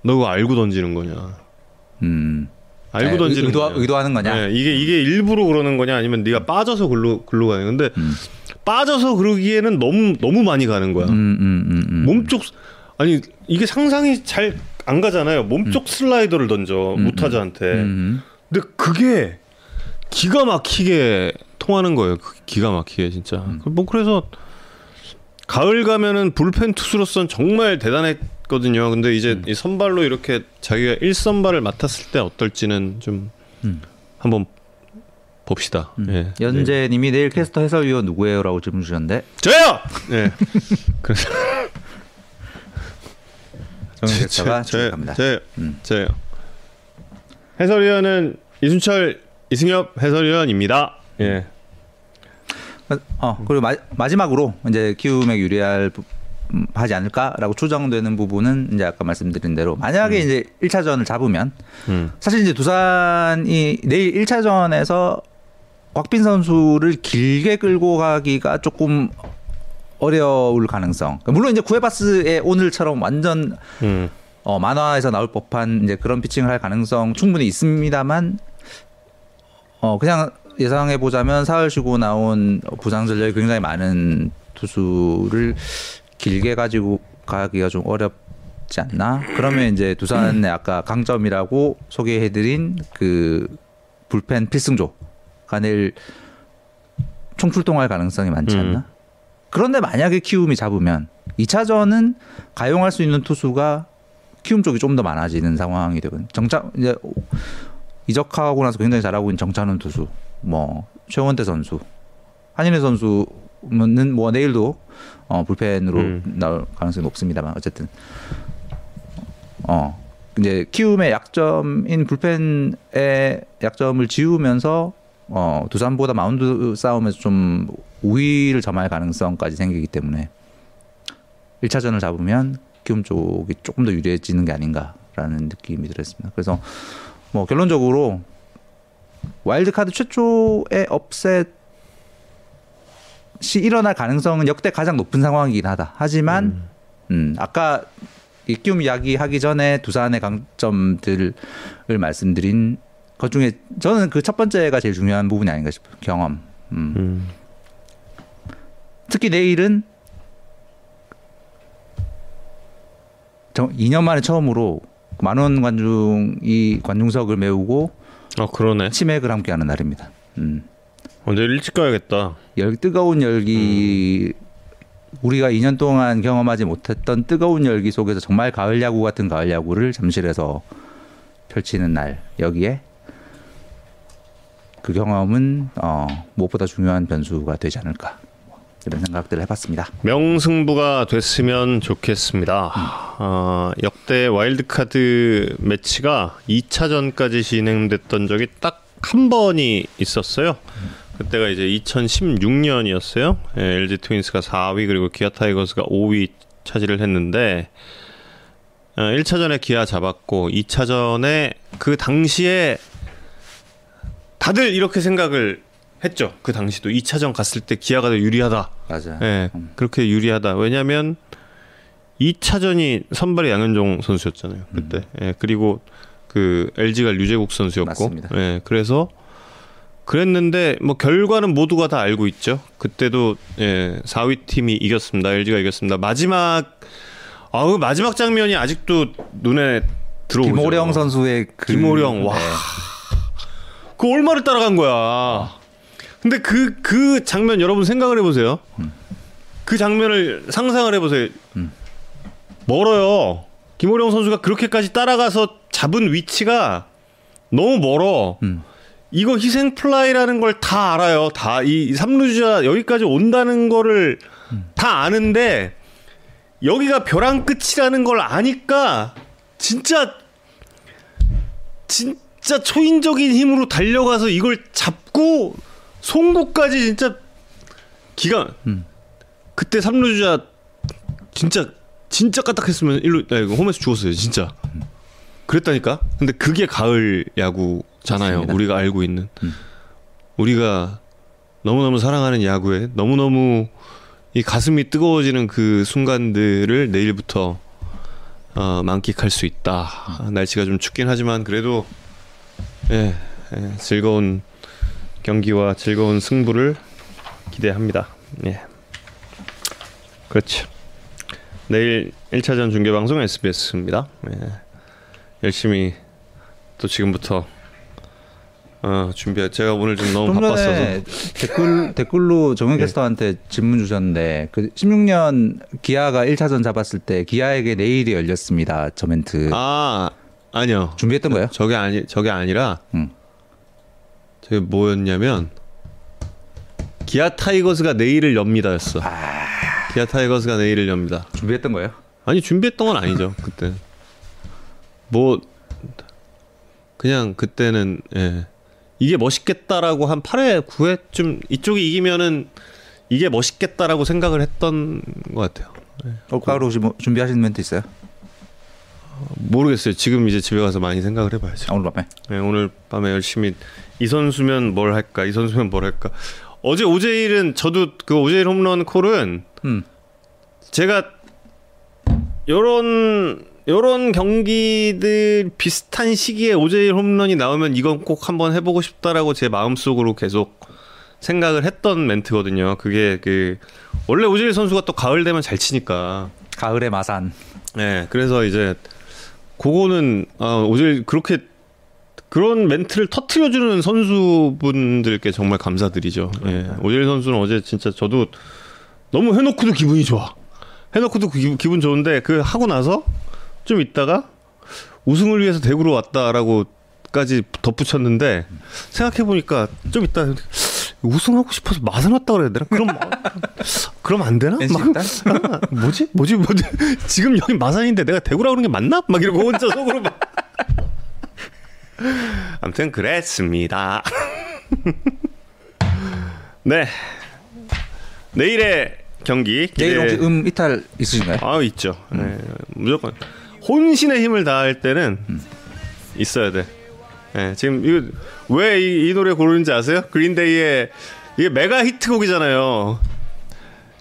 너 그거 알고 던지는 거냐? 음. 알고 네, 던지는 의도, 거냐? 의도하는 거냐? 네, 이게 이게 일부러 그러는 거냐 아니면 네가 빠져서 글로 글로 가냐? 근데 음. 빠져서 그러기에는 너무 너무 많이 가는 거야. 음, 음, 음, 음. 몸쪽 아니 이게 상상이 잘 안 가잖아요. 몸쪽 슬라이더를 던져 무타자한테. 음. 근데 그게 기가 막히게 통하는 거예요. 그 기가 막히게 진짜. 음. 뭐 그래서 가을 가면은 불펜 투수로서는 정말 대단했 거든요. 근데 이제 음. 이 선발로 이렇게 자기가 1선발을 맡았을 때 어떨지는 좀 음. 한번 봅시다. 예. 네. 연재님이 내일 캐스터 해설위원 누구예요?라고 질문 주셨는데 저요. 네. 그래서 저- 출석합니다. 저요. 음. 저요. 해설위원은 이순철 이승엽 해설위원입니다. 예. 어 그리고 마, 마지막으로 이제 키움에 유리할 부- 음, 하지 않을까라고 추정되는 부분은 이제 아까 말씀드린 대로 만약에 이제 1차전을 잡으면 음. 사실 이제 두산이 내일 1차전에서 곽빈 선수를 길게 끌고 가기가 조금 어려울 가능성. 물론 이제 구에바스의 오늘처럼 완전 음. 어, 만화에서 나올 법한 이제 그런 피칭을 할 가능성 충분히 있습니다만 어 그냥 예상해 보자면 사흘 쉬고 나온 부상 전력이 굉장히 많은 투수를 길게 가지고 가기가 좀 어렵지 않나? 그러면 이제 두산의 아까 강점이라고 소개해드린 그 불펜 필승조가 내일 총출동할 가능성이 많지 않나? 음. 그런데 만약에 키움이 잡으면 2차전은 가용할 수 있는 투수가 키움 쪽이 좀 더 많아지는 상황이 되거든요. 정차 이제 이적하고 나서 굉장히 잘하고 있는 정찬훈 투수, 뭐 최원태 선수, 한인혜 선수 는뭐 내일도 어, 불펜으로 음. 나올 가능성이 높습니다만 어쨌든 어 이제 키움의 약점인 불펜의 약점을 지우면서 어 두산보다 마운드 싸움에서 좀 우위를 점할 가능성까지 생기기 때문에 1차전을 잡으면 키움 쪽이 조금 더 유리해지는 게 아닌가라는 느낌이 들었습니다. 그래서 뭐 결론적으로 와일드카드 최초의 upset 이 일어날 가능성은 역대 가장 높은 상황이긴 하다. 하지만 음, 아까 이 키움 이야기 하기 전에 두산의 강점들을 말씀드린 것 중에 저는 그 첫 번째가 제일 중요한 부분이 아닌가 싶어요. 경험. 음. 음. 특히 내일은 정 2년 만에 처음으로 만원 관중이 관중석을 메우고 아 그러네. 치맥을 함께하는 날입니다. 음. 언제 일찍 가야겠다. 열 뜨거운 열기 우리가 2년 동안 경험하지 못했던 뜨거운 열기 속에서 정말 가을 야구 같은 가을 야구를 잠실에서 펼치는 날 여기에 그 경험은 어, 무엇보다 중요한 변수가 되지 않을까 이런 생각들을 해봤습니다. 명승부가 됐으면 좋겠습니다. 어, 역대 와일드카드 매치가 2차전까지 진행됐던 적이 딱 한 번이 있었어요. 그때가 이제 2016년이었어요. 예, LG 트윈스가 4위 그리고 기아 타이거스가 5위 차지를 했는데 어, 1차전에 기아 잡았고 2차전에 그 당시에 다들 이렇게 생각을 했죠. 그 당시도 2차전 갔을 때 기아가 더 유리하다. 맞아요. 예, 음. 그렇게 유리하다. 왜냐하면 2차전이 선발이 양현종 선수였잖아요. 그때. 예, 그리고 그 LG가 류재국 선수였고. 맞습니다. 예, 그래서 그랬는데 뭐 결과는 모두가 다 알고 있죠. 그때도 예, 4위 팀이 이겼습니다. LG가 이겼습니다. 마지막 아우 마지막 장면이 아직도 눈에 들어오죠. 김호령 선수의 그 김호령, 와. 네. 그 얼마를 따라간 거야. 근데 그, 그 장면 여러분 생각을 해 보세요. 그 장면을 상상을 해 보세요. 음. 멀어요. 김호령 선수가 그렇게까지 따라가서 잡은 위치가 너무 멀어. 음. 이거 희생 플라이라는 걸 다 알아요. 다 이 삼루주자 여기까지 온다는 거를 다 아는데 여기가 벼랑 끝이라는 걸 아니까 진짜 진짜 초인적인 힘으로 달려가서 이걸 잡고 송구까지 진짜 기가 음. 그때 삼루주자 진짜 진짜 까딱했으면 일로 야, 이거 홈에서 죽었어요 진짜 그랬다니까 근데 그게 가을 야구 잖아요 맞습니다. 우리가 알고 있는 음. 우리가 너무너무 사랑하는 야구에 너무너무 이 가슴이 뜨거워지는 그 순간들을 내일부터 어, 만끽할 수 있다. 날씨가 좀 춥긴 하지만 그래도 예, 예, 즐거운 경기와 즐거운 승부를 기대합니다. 예. 그렇죠. 내일 1차전 중계 방송 SBS입니다. 예. 열심히 또 지금부터 어, 준비. 제가 오늘 좀 너무 좀 바빴어서. 댓글 댓글로 정현 캐스터한테 질문 주셨는데 그 16년 기아가 1차전 잡았을 때 기아에게 내일이 열렸습니다. 저 멘트 아 아니요. 준비했던 거예요? 저게 아니 저게 아니라 음. 저게 뭐였냐면 기아 타이거즈가 내일을 엽니다였어. 아. 기아 타이거즈가 내일을 엽니다. 준비했던 거예요? 아니 준비했던 건 아니죠 그때. 뭐 그냥 그때는 예. 이게 멋있겠다라고 한 8회 9회쯤 이쪽이 이기면은 이게 멋있겠다라고 생각을 했던 것 같아요. 올가을 혹시 뭐 준비하신 멘트 있어요? 모르겠어요. 지금 이제 집에 가서 많이 생각을 해봐야죠. 아, 오늘 밤에 네, 오늘 밤에 열심히 이 선수면 뭘 할까, 이 선수면 뭘 할까. 어제 오제일은 저도 그 오제일 홈런 콜은 음. 제가 요런 요런 경기들 비슷한 시기에 오제일 홈런이 나오면 이건 꼭 한번 해보고 싶다라고 제 마음속으로 계속 생각을 했던 멘트거든요. 그게 그 원래 오제일 선수가 또 가을 되면 잘 치니까 가을의 마산 네, 그래서 이제 그거는 아, 오늘 그렇게 그런 멘트를 터트려주는 선수분들께 정말 감사드리죠. 예, 오재일 선수는 어제 진짜 저도 너무 해놓고도 기분이 좋아. 해놓고도 기, 기분 좋은데 그 하고 나서 좀 있다가 우승을 위해서 대구로 왔다라고까지 덧붙였는데 생각해 보니까 좀 있다 우승하고 싶어서 마산 왔다 그래야 되나? 그럼 그럼 안 되나? 막? 아, 뭐지? 뭐지? 뭐지? 지금 여기 마산인데 내가 대구라 그러는 게 맞나? 막 이러고 혼자 속으로 막. 아무튼 그랬습니다. 네. 내일의 경기 내일 기대- 혹시 음 이탈 있으신가요? 아 있죠. 네, 무조건 혼신의 힘을 다할 때는 있어야 돼. 네, 지금 이거 왜 이 노래 고르는지 아세요? Green Day의 이게 메가 히트곡이잖아요.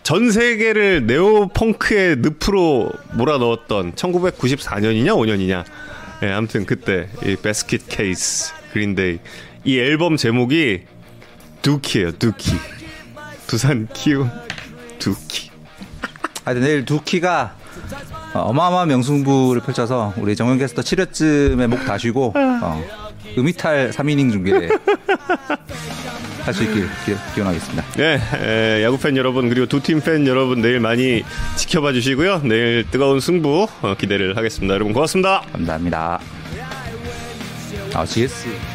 전 세계를 neo punk의 늪으로 몰아넣었던 1994년이냐 5년이냐. 예, 아무튼 그때 이 Basket Case Green Day 이 앨범 제목이 Dookie예요. Dookie. 두산 키움 두키. 하여튼 내일 두키가 어, 어마어마한 명승부를 펼쳐서 우리 정현 캐스터 7회쯤에 목 다쉬고 어, 음이탈 3이닝 준비를 할수 있길 기, 기원하겠습니다. 네, 에, 야구 팬 여러분 그리고 두 팀 팬 여러분 내일 많이 지켜봐 주시고요. 내일 뜨거운 승부 어, 기대를 하겠습니다. 여러분 고맙습니다. 감사합니다. 아, GS.